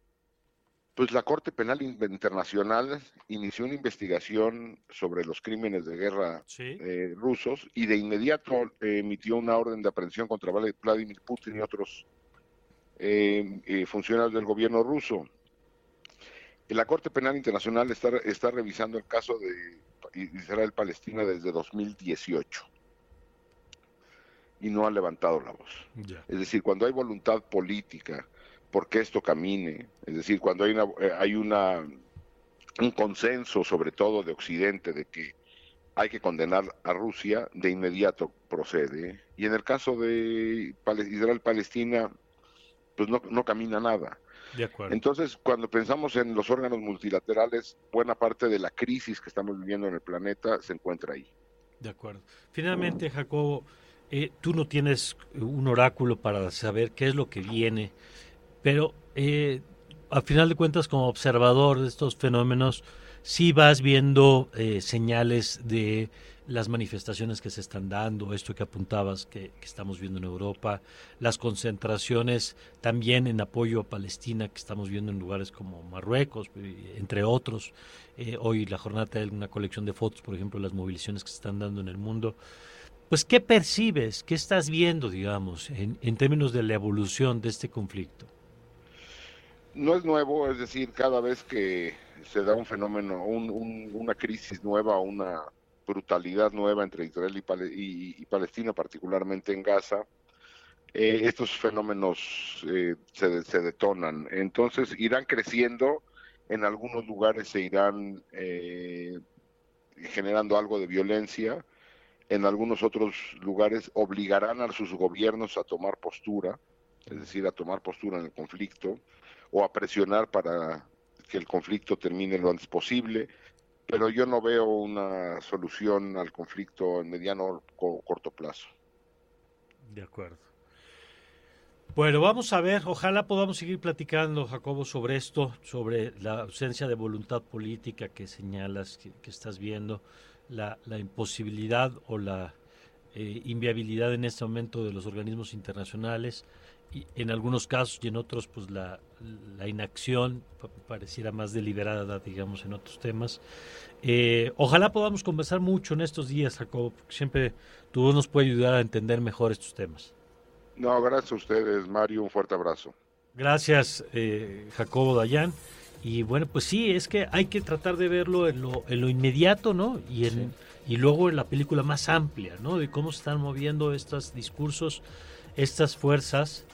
pues la Corte Penal Internacional inició una investigación sobre los crímenes de guerra eh, rusos y de inmediato eh, emitió una orden de aprehensión contra Vladimir Putin y otros funcionarios del gobierno ruso. La Corte Penal Internacional está, está revisando el caso de Israel-Palestina desde 2018 y no ha levantado la voz. Es decir, cuando hay voluntad política porque esto camine, es decir, cuando hay una, eh, hay una un consenso sobre todo de Occidente de que hay que condenar a Rusia, de inmediato procede. Y en el caso de Israel-Palestina, pues no, no camina nada.
De acuerdo.
Entonces, cuando pensamos en los órganos multilaterales, buena parte de la crisis que estamos viviendo en el planeta se encuentra ahí.
De acuerdo. Finalmente, Jacobo, eh, tú no tienes un oráculo para saber qué es lo que viene, pero eh, al final de cuentas como observador de estos fenómenos, sí vas viendo eh, señales de las manifestaciones que se están dando, esto que apuntabas que, estamos viendo en Europa, las concentraciones también en apoyo a Palestina que estamos viendo en lugares como Marruecos, entre otros. hoy la jornada de una colección de fotos, por ejemplo, las movilizaciones que se están dando en el mundo pues ¿qué percibes? ¿Qué estás viendo, digamos, en, términos de la evolución de este conflicto?
No es nuevo, es decir, cada vez que se da un fenómeno, una crisis nueva, una brutalidad nueva entre Israel y, Palestina, particularmente en Gaza, eh, estos fenómenos eh, se, detonan. Entonces irán creciendo, en algunos lugares se irán eh, generando algo de violencia, en algunos otros lugares obligarán a sus gobiernos a tomar postura, es decir, a tomar postura en el conflicto, o a presionar para que el conflicto termine lo antes posible, pero yo no veo una solución al conflicto en mediano o corto plazo.
De acuerdo. Bueno, vamos a ver, ojalá podamos seguir platicando, Jacobo, sobre esto, sobre la ausencia de voluntad política que señalas, que estás viendo la, imposibilidad o la eh, inviabilidad en este momento de los organismos internacionales, y en algunos casos y en otros pues la, inacción pareciera más deliberada, digamos, en otros temas. Eh, ojalá podamos conversar mucho en estos días, Jacobo, porque siempre tú nos puede ayudar a entender mejor estos temas.
No, gracias a ustedes, Mario, un fuerte abrazo.
Gracias, eh, Jacobo Dayan. Y bueno, pues sí, es que hay que tratar de verlo en lo, en lo inmediato, ¿no? Y, en, y luego en la película más amplia, ¿no? De cómo se están moviendo estos discursos, estas fuerzas.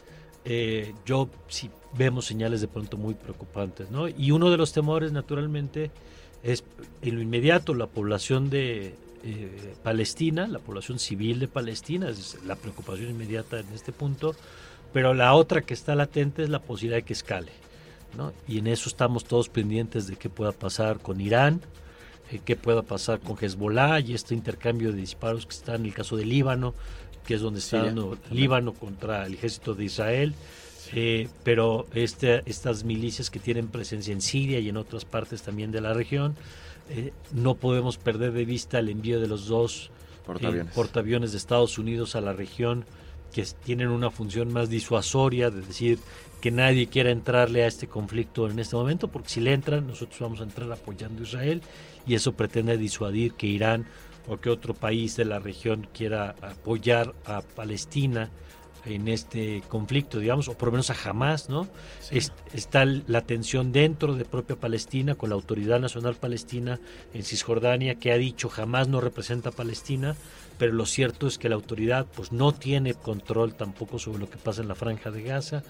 Eh, yo sí vemos señales de pronto muy preocupantes, ¿no? Y uno de los temores, naturalmente, es en lo inmediato la población de eh, Palestina, la población civil de Palestina, es la preocupación inmediata en este punto, pero la otra que está latente es la posibilidad de que escale. ¿no? Y en eso estamos todos pendientes de qué pueda pasar con Irán, eh, qué pueda pasar con Hezbollah y este intercambio de disparos que está en el caso de Líbano, que es donde está dando Líbano contra el ejército de Israel. Eh, pero este, estas milicias que tienen presencia en Siria y en otras partes también de la región, eh, no podemos perder de vista el envío de los dos portaaviones. portaaviones de Estados Unidos a la región que tienen una función más disuasoria, de decir que nadie quiera entrarle a este conflicto en este momento, porque si le entran, nosotros vamos a entrar apoyando a Israel y eso pretende disuadir que Irán o que otro país de la región quiera apoyar a Palestina en este conflicto, digamos, o por lo menos a jamás, ¿no? está la tensión dentro de propia Palestina con la Autoridad Nacional Palestina en Cisjordania que ha dicho jamás no representa a Palestina, pero lo cierto es que la autoridad pues no tiene control tampoco sobre lo que pasa en la franja de Gaza.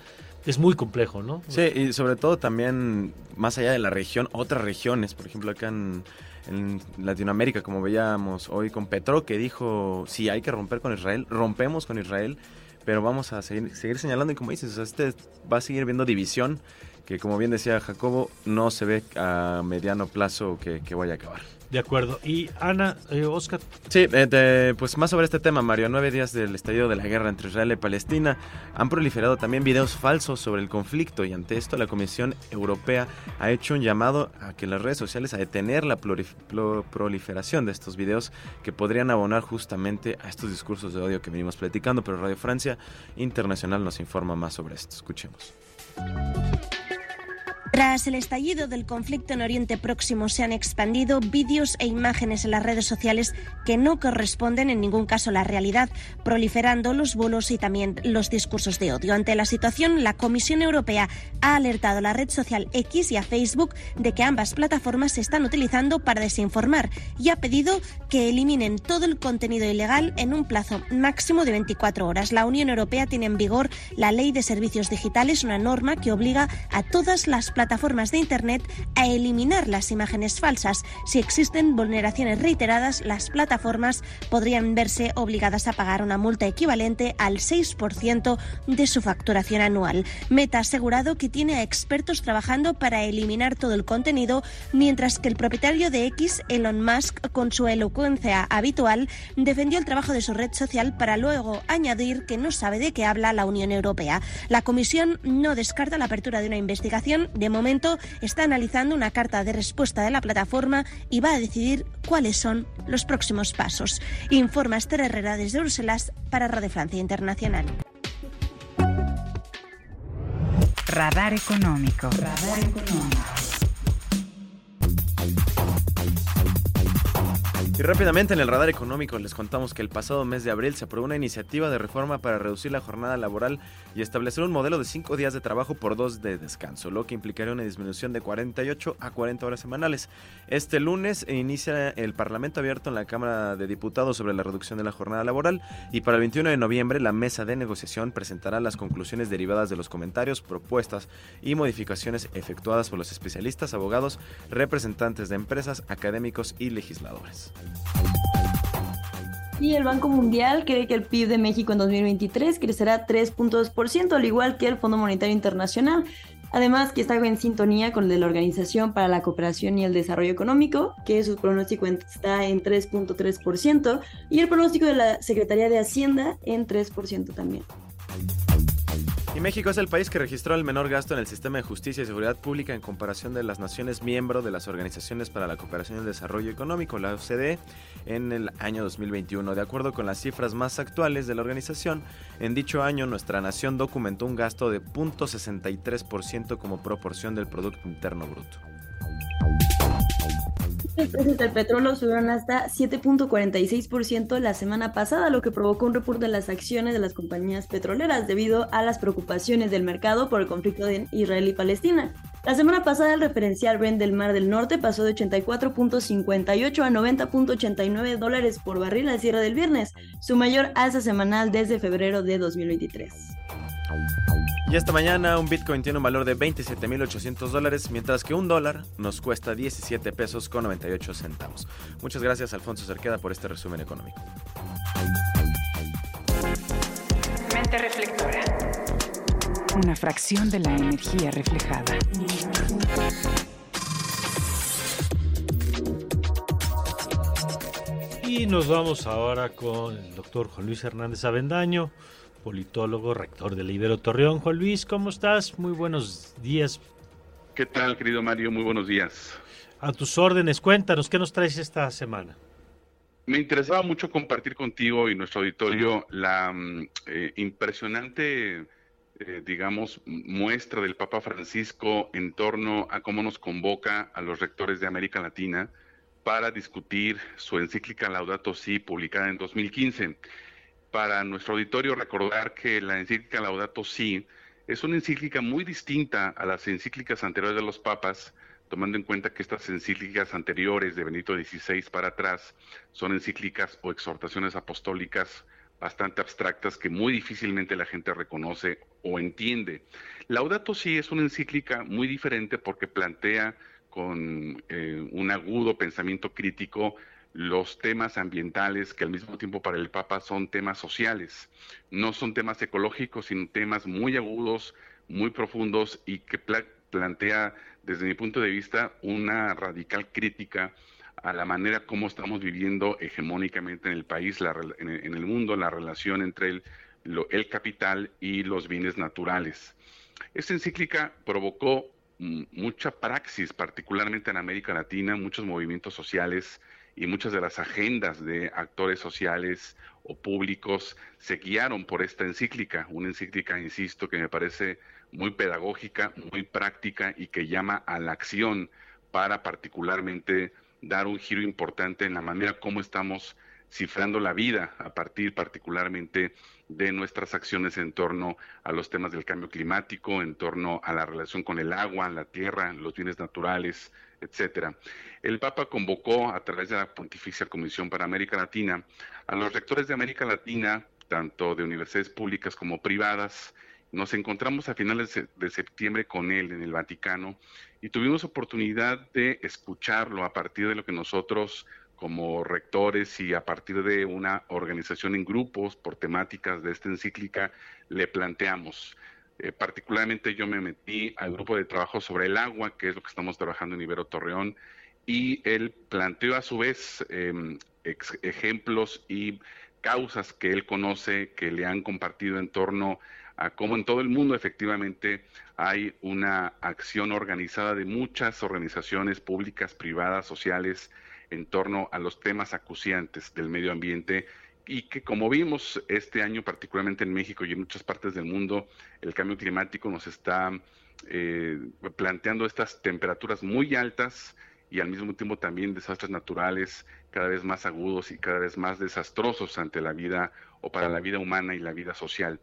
Es muy complejo, ¿no?
Sí, y sobre todo también más allá de la región, otras regiones, por ejemplo acá en, en Latinoamérica, como veíamos hoy con Petro, que dijo, si hay que romper con Israel, rompemos con Israel pero vamos a seguir, seguir señalando y como dices, este va a seguir viendo división que como bien decía Jacobo, no se ve a mediano plazo que, que vaya a acabar.
De acuerdo. Y Ana, eh, Oscar.
Sí, eh, pues más sobre este tema, Mario. nueve días del estallido de la guerra entre Israel y Palestina, han proliferado también videos falsos sobre el conflicto y ante esto la Comisión Europea ha hecho un llamado a que las redes sociales a detener la proliferación de estos videos que podrían abonar justamente a estos discursos de odio que venimos platicando, pero Radio Francia Internacional nos informa más sobre esto. Escuchemos.
Tras el estallido del conflicto en Oriente Próximo se han expandido vídeos e imágenes en las redes sociales que no corresponden en ningún caso a la realidad, proliferando los bulos y también los discursos de odio. Ante la situación, la Comisión Europea ha alertado a la red social X y a Facebook de que ambas plataformas se están utilizando para desinformar y ha pedido que eliminen todo el contenido ilegal en un plazo máximo de 24 horas. La Unión Europea tiene en vigor la Ley de Servicios Digitales, una norma que obliga a todas las plataformas de Internet a eliminar las imágenes falsas. Si existen vulneraciones reiteradas, las plataformas podrían verse obligadas a pagar una multa equivalente al 6% de su facturación anual. Meta ha asegurado que tiene a expertos trabajando para eliminar todo el contenido, mientras que el propietario de X, Elon Musk, con su elocuencia habitual, defendió el trabajo de su red social para luego añadir que no sabe de qué habla la Unión Europea. La Comisión no descarta la apertura de una investigación de momento está analizando una carta de respuesta de la plataforma y va a decidir cuáles son los próximos pasos. Informa Esther Herrera desde Bruselas para Radio Francia Internacional.
Radar económico. Radar económico.
Y rápidamente en el radar económico les contamos que el pasado mes de abril se aprobó una iniciativa de reforma para reducir la jornada laboral y establecer un modelo de cinco días de trabajo por dos de descanso, lo que implicaría una disminución de 48 a 40 horas semanales. Este lunes inicia el Parlamento abierto en la Cámara de Diputados sobre la reducción de la jornada laboral y para el 21 de noviembre la mesa de negociación presentará las conclusiones derivadas de los comentarios, propuestas y modificaciones efectuadas por los especialistas, abogados, representantes de empresas, académicos y legisladores.
Y el Banco Mundial cree que el PIB de México en 2023 crecerá 3.2%, al igual que el Fondo Monetario Internacional. Además, que está en sintonía con el de la Organización para la Cooperación y el Desarrollo Económico, que su pronóstico está en 3.3%, y el pronóstico de la Secretaría de Hacienda en 3% también.
Y México es el país que registró el menor gasto en el sistema de justicia y seguridad pública en comparación de las naciones miembro de las Organizaciones para la Cooperación y el Desarrollo Económico, la OCDE, en el año 2021. De acuerdo con las cifras más actuales de la organización, en dicho año nuestra nación documentó un gasto de 0.63% como proporción del Producto Interno Bruto.
Los precios del petróleo subieron hasta 7.46% la semana pasada, lo que provocó un repunte en las acciones de las compañías petroleras debido a las preocupaciones del mercado por el conflicto de Israel y Palestina. La semana pasada el referencial Brent del Mar del Norte pasó de 84.58 a 90.89 dólares por barril al cierre del viernes, su mayor alza semanal desde febrero de 2023.
Y esta mañana un Bitcoin tiene un valor de 27.800 dólares, mientras que un dólar nos cuesta 17 pesos con 98 centavos. Muchas gracias Alfonso Cerqueda por este resumen económico.
Mente reflectora. Una fracción de la energía reflejada.
Y nos vamos ahora con el doctor Juan Luis Hernández Avendaño politólogo, rector del Ibero Torreón. Juan Luis, ¿cómo estás? Muy buenos días.
¿Qué tal, querido Mario? Muy buenos días.
A tus órdenes, cuéntanos, ¿qué nos traes esta semana?
Me interesaba mucho compartir contigo y nuestro auditorio la mm, eh, impresionante, eh, digamos, muestra del Papa Francisco en torno a cómo nos convoca a los rectores de América Latina para discutir su encíclica Laudato Si, publicada en 2015 para nuestro auditorio recordar que la encíclica Laudato Si es una encíclica muy distinta a las encíclicas anteriores de los papas, tomando en cuenta que estas encíclicas anteriores de Benito XVI para atrás son encíclicas o exhortaciones apostólicas bastante abstractas que muy difícilmente la gente reconoce o entiende. Laudato Si es una encíclica muy diferente porque plantea con eh, un agudo pensamiento crítico los temas ambientales que al mismo tiempo para el Papa son temas sociales. No son temas ecológicos, sino temas muy agudos, muy profundos y que plantea, desde mi punto de vista, una radical crítica a la manera como estamos viviendo hegemónicamente en el país, en, el mundo, la relación entre el, el capital y los bienes naturales. Esta encíclica provocó mucha praxis, particularmente en América Latina, muchos movimientos sociales, y muchas de las agendas de actores sociales o públicos se guiaron por esta encíclica, una encíclica, insisto, que me parece muy pedagógica, muy práctica y que llama a la acción para particularmente dar un giro importante en la manera como estamos cifrando la vida a partir particularmente de nuestras acciones en torno a los temas del cambio climático, en torno a la relación con el agua, la tierra, los bienes naturales, etcétera. El Papa convocó a través de la Pontificia Comisión para América Latina a los rectores de América Latina, tanto de universidades públicas como privadas. Nos encontramos a finales de septiembre con él en el Vaticano y tuvimos oportunidad de escucharlo a partir de lo que nosotros como rectores y a partir de una organización en grupos por temáticas de esta encíclica le planteamos. Eh, particularmente yo me metí al grupo de trabajo sobre el agua, que es lo que estamos trabajando en Ibero Torreón, y él planteó a su vez em, ejemplos y causas que él conoce, que le han compartido en torno a cómo en todo el mundo efectivamente hay una acción organizada de muchas organizaciones públicas, privadas, sociales, en torno a los temas acuciantes del medio ambiente y que como vimos este año, particularmente en México y en muchas partes del mundo, el cambio climático nos está eh, planteando estas temperaturas muy altas y al mismo tiempo también desastres naturales cada vez más agudos y cada vez más desastrosos ante la vida o para la vida humana y la vida social.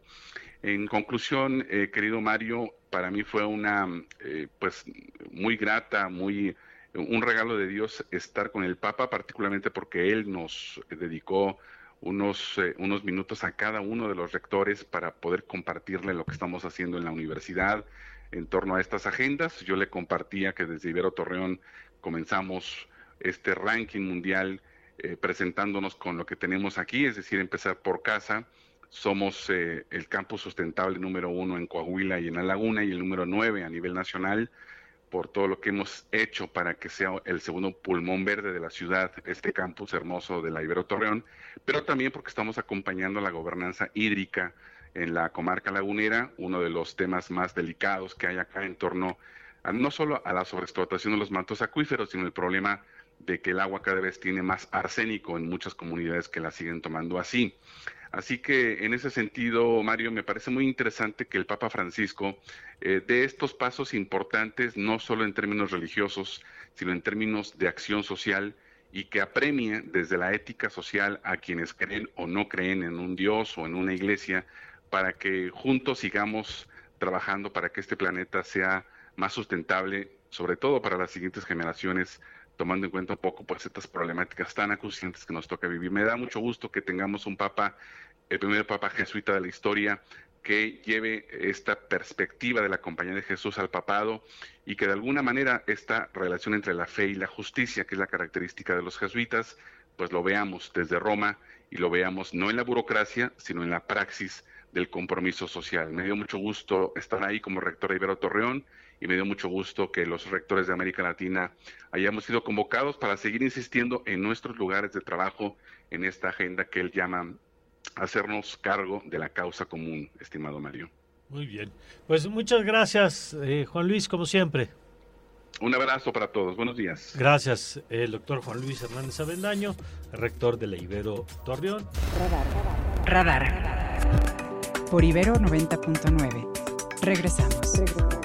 En conclusión, eh, querido Mario, para mí fue una eh, pues muy grata, muy un regalo de Dios estar con el Papa, particularmente porque él nos dedicó unos, eh, unos minutos a cada uno de los rectores para poder compartirle lo que estamos haciendo en la universidad en torno a estas agendas. Yo le compartía que desde Ibero Torreón comenzamos este ranking mundial eh, presentándonos con lo que tenemos aquí, es decir, empezar por casa. Somos eh, el campus sustentable número uno en Coahuila y en La Laguna y el número nueve a nivel nacional por todo lo que hemos hecho para que sea el segundo pulmón verde de la ciudad, este campus hermoso de la Ibero Torreón, pero también porque estamos acompañando la gobernanza hídrica en la comarca lagunera, uno de los temas más delicados que hay acá en torno a, no solo a la sobreexplotación de los mantos acuíferos, sino el problema de que el agua cada vez tiene más arsénico en muchas comunidades que la siguen tomando así. Así que en ese sentido, Mario, me parece muy interesante que el Papa Francisco eh, dé estos pasos importantes, no solo en términos religiosos, sino en términos de acción social y que apremie desde la ética social a quienes creen o no creen en un Dios o en una iglesia, para que juntos sigamos trabajando para que este planeta sea más sustentable, sobre todo para las siguientes generaciones, tomando en cuenta un poco pues estas problemáticas tan acuciantes que nos toca vivir. Me da mucho gusto que tengamos un papa, el primer papa jesuita de la historia, que lleve esta perspectiva de la compañía de Jesús al papado y que de alguna manera esta relación entre la fe y la justicia, que es la característica de los jesuitas, pues lo veamos desde Roma y lo veamos no en la burocracia, sino en la praxis del compromiso social. Me dio mucho gusto estar ahí como rector de Ibero Torreón y me dio mucho gusto que los rectores de América Latina hayamos sido convocados para seguir insistiendo en nuestros lugares de trabajo en esta agenda que él llama hacernos cargo de la causa común, estimado Mario.
Muy bien. Pues muchas gracias, eh, Juan Luis, como siempre.
Un abrazo para todos. Buenos días.
Gracias, el doctor Juan Luis Hernández Avendaño, rector de la Ibero Torreón.
Radar. Radar. Por Ibero 90.9. Regresamos.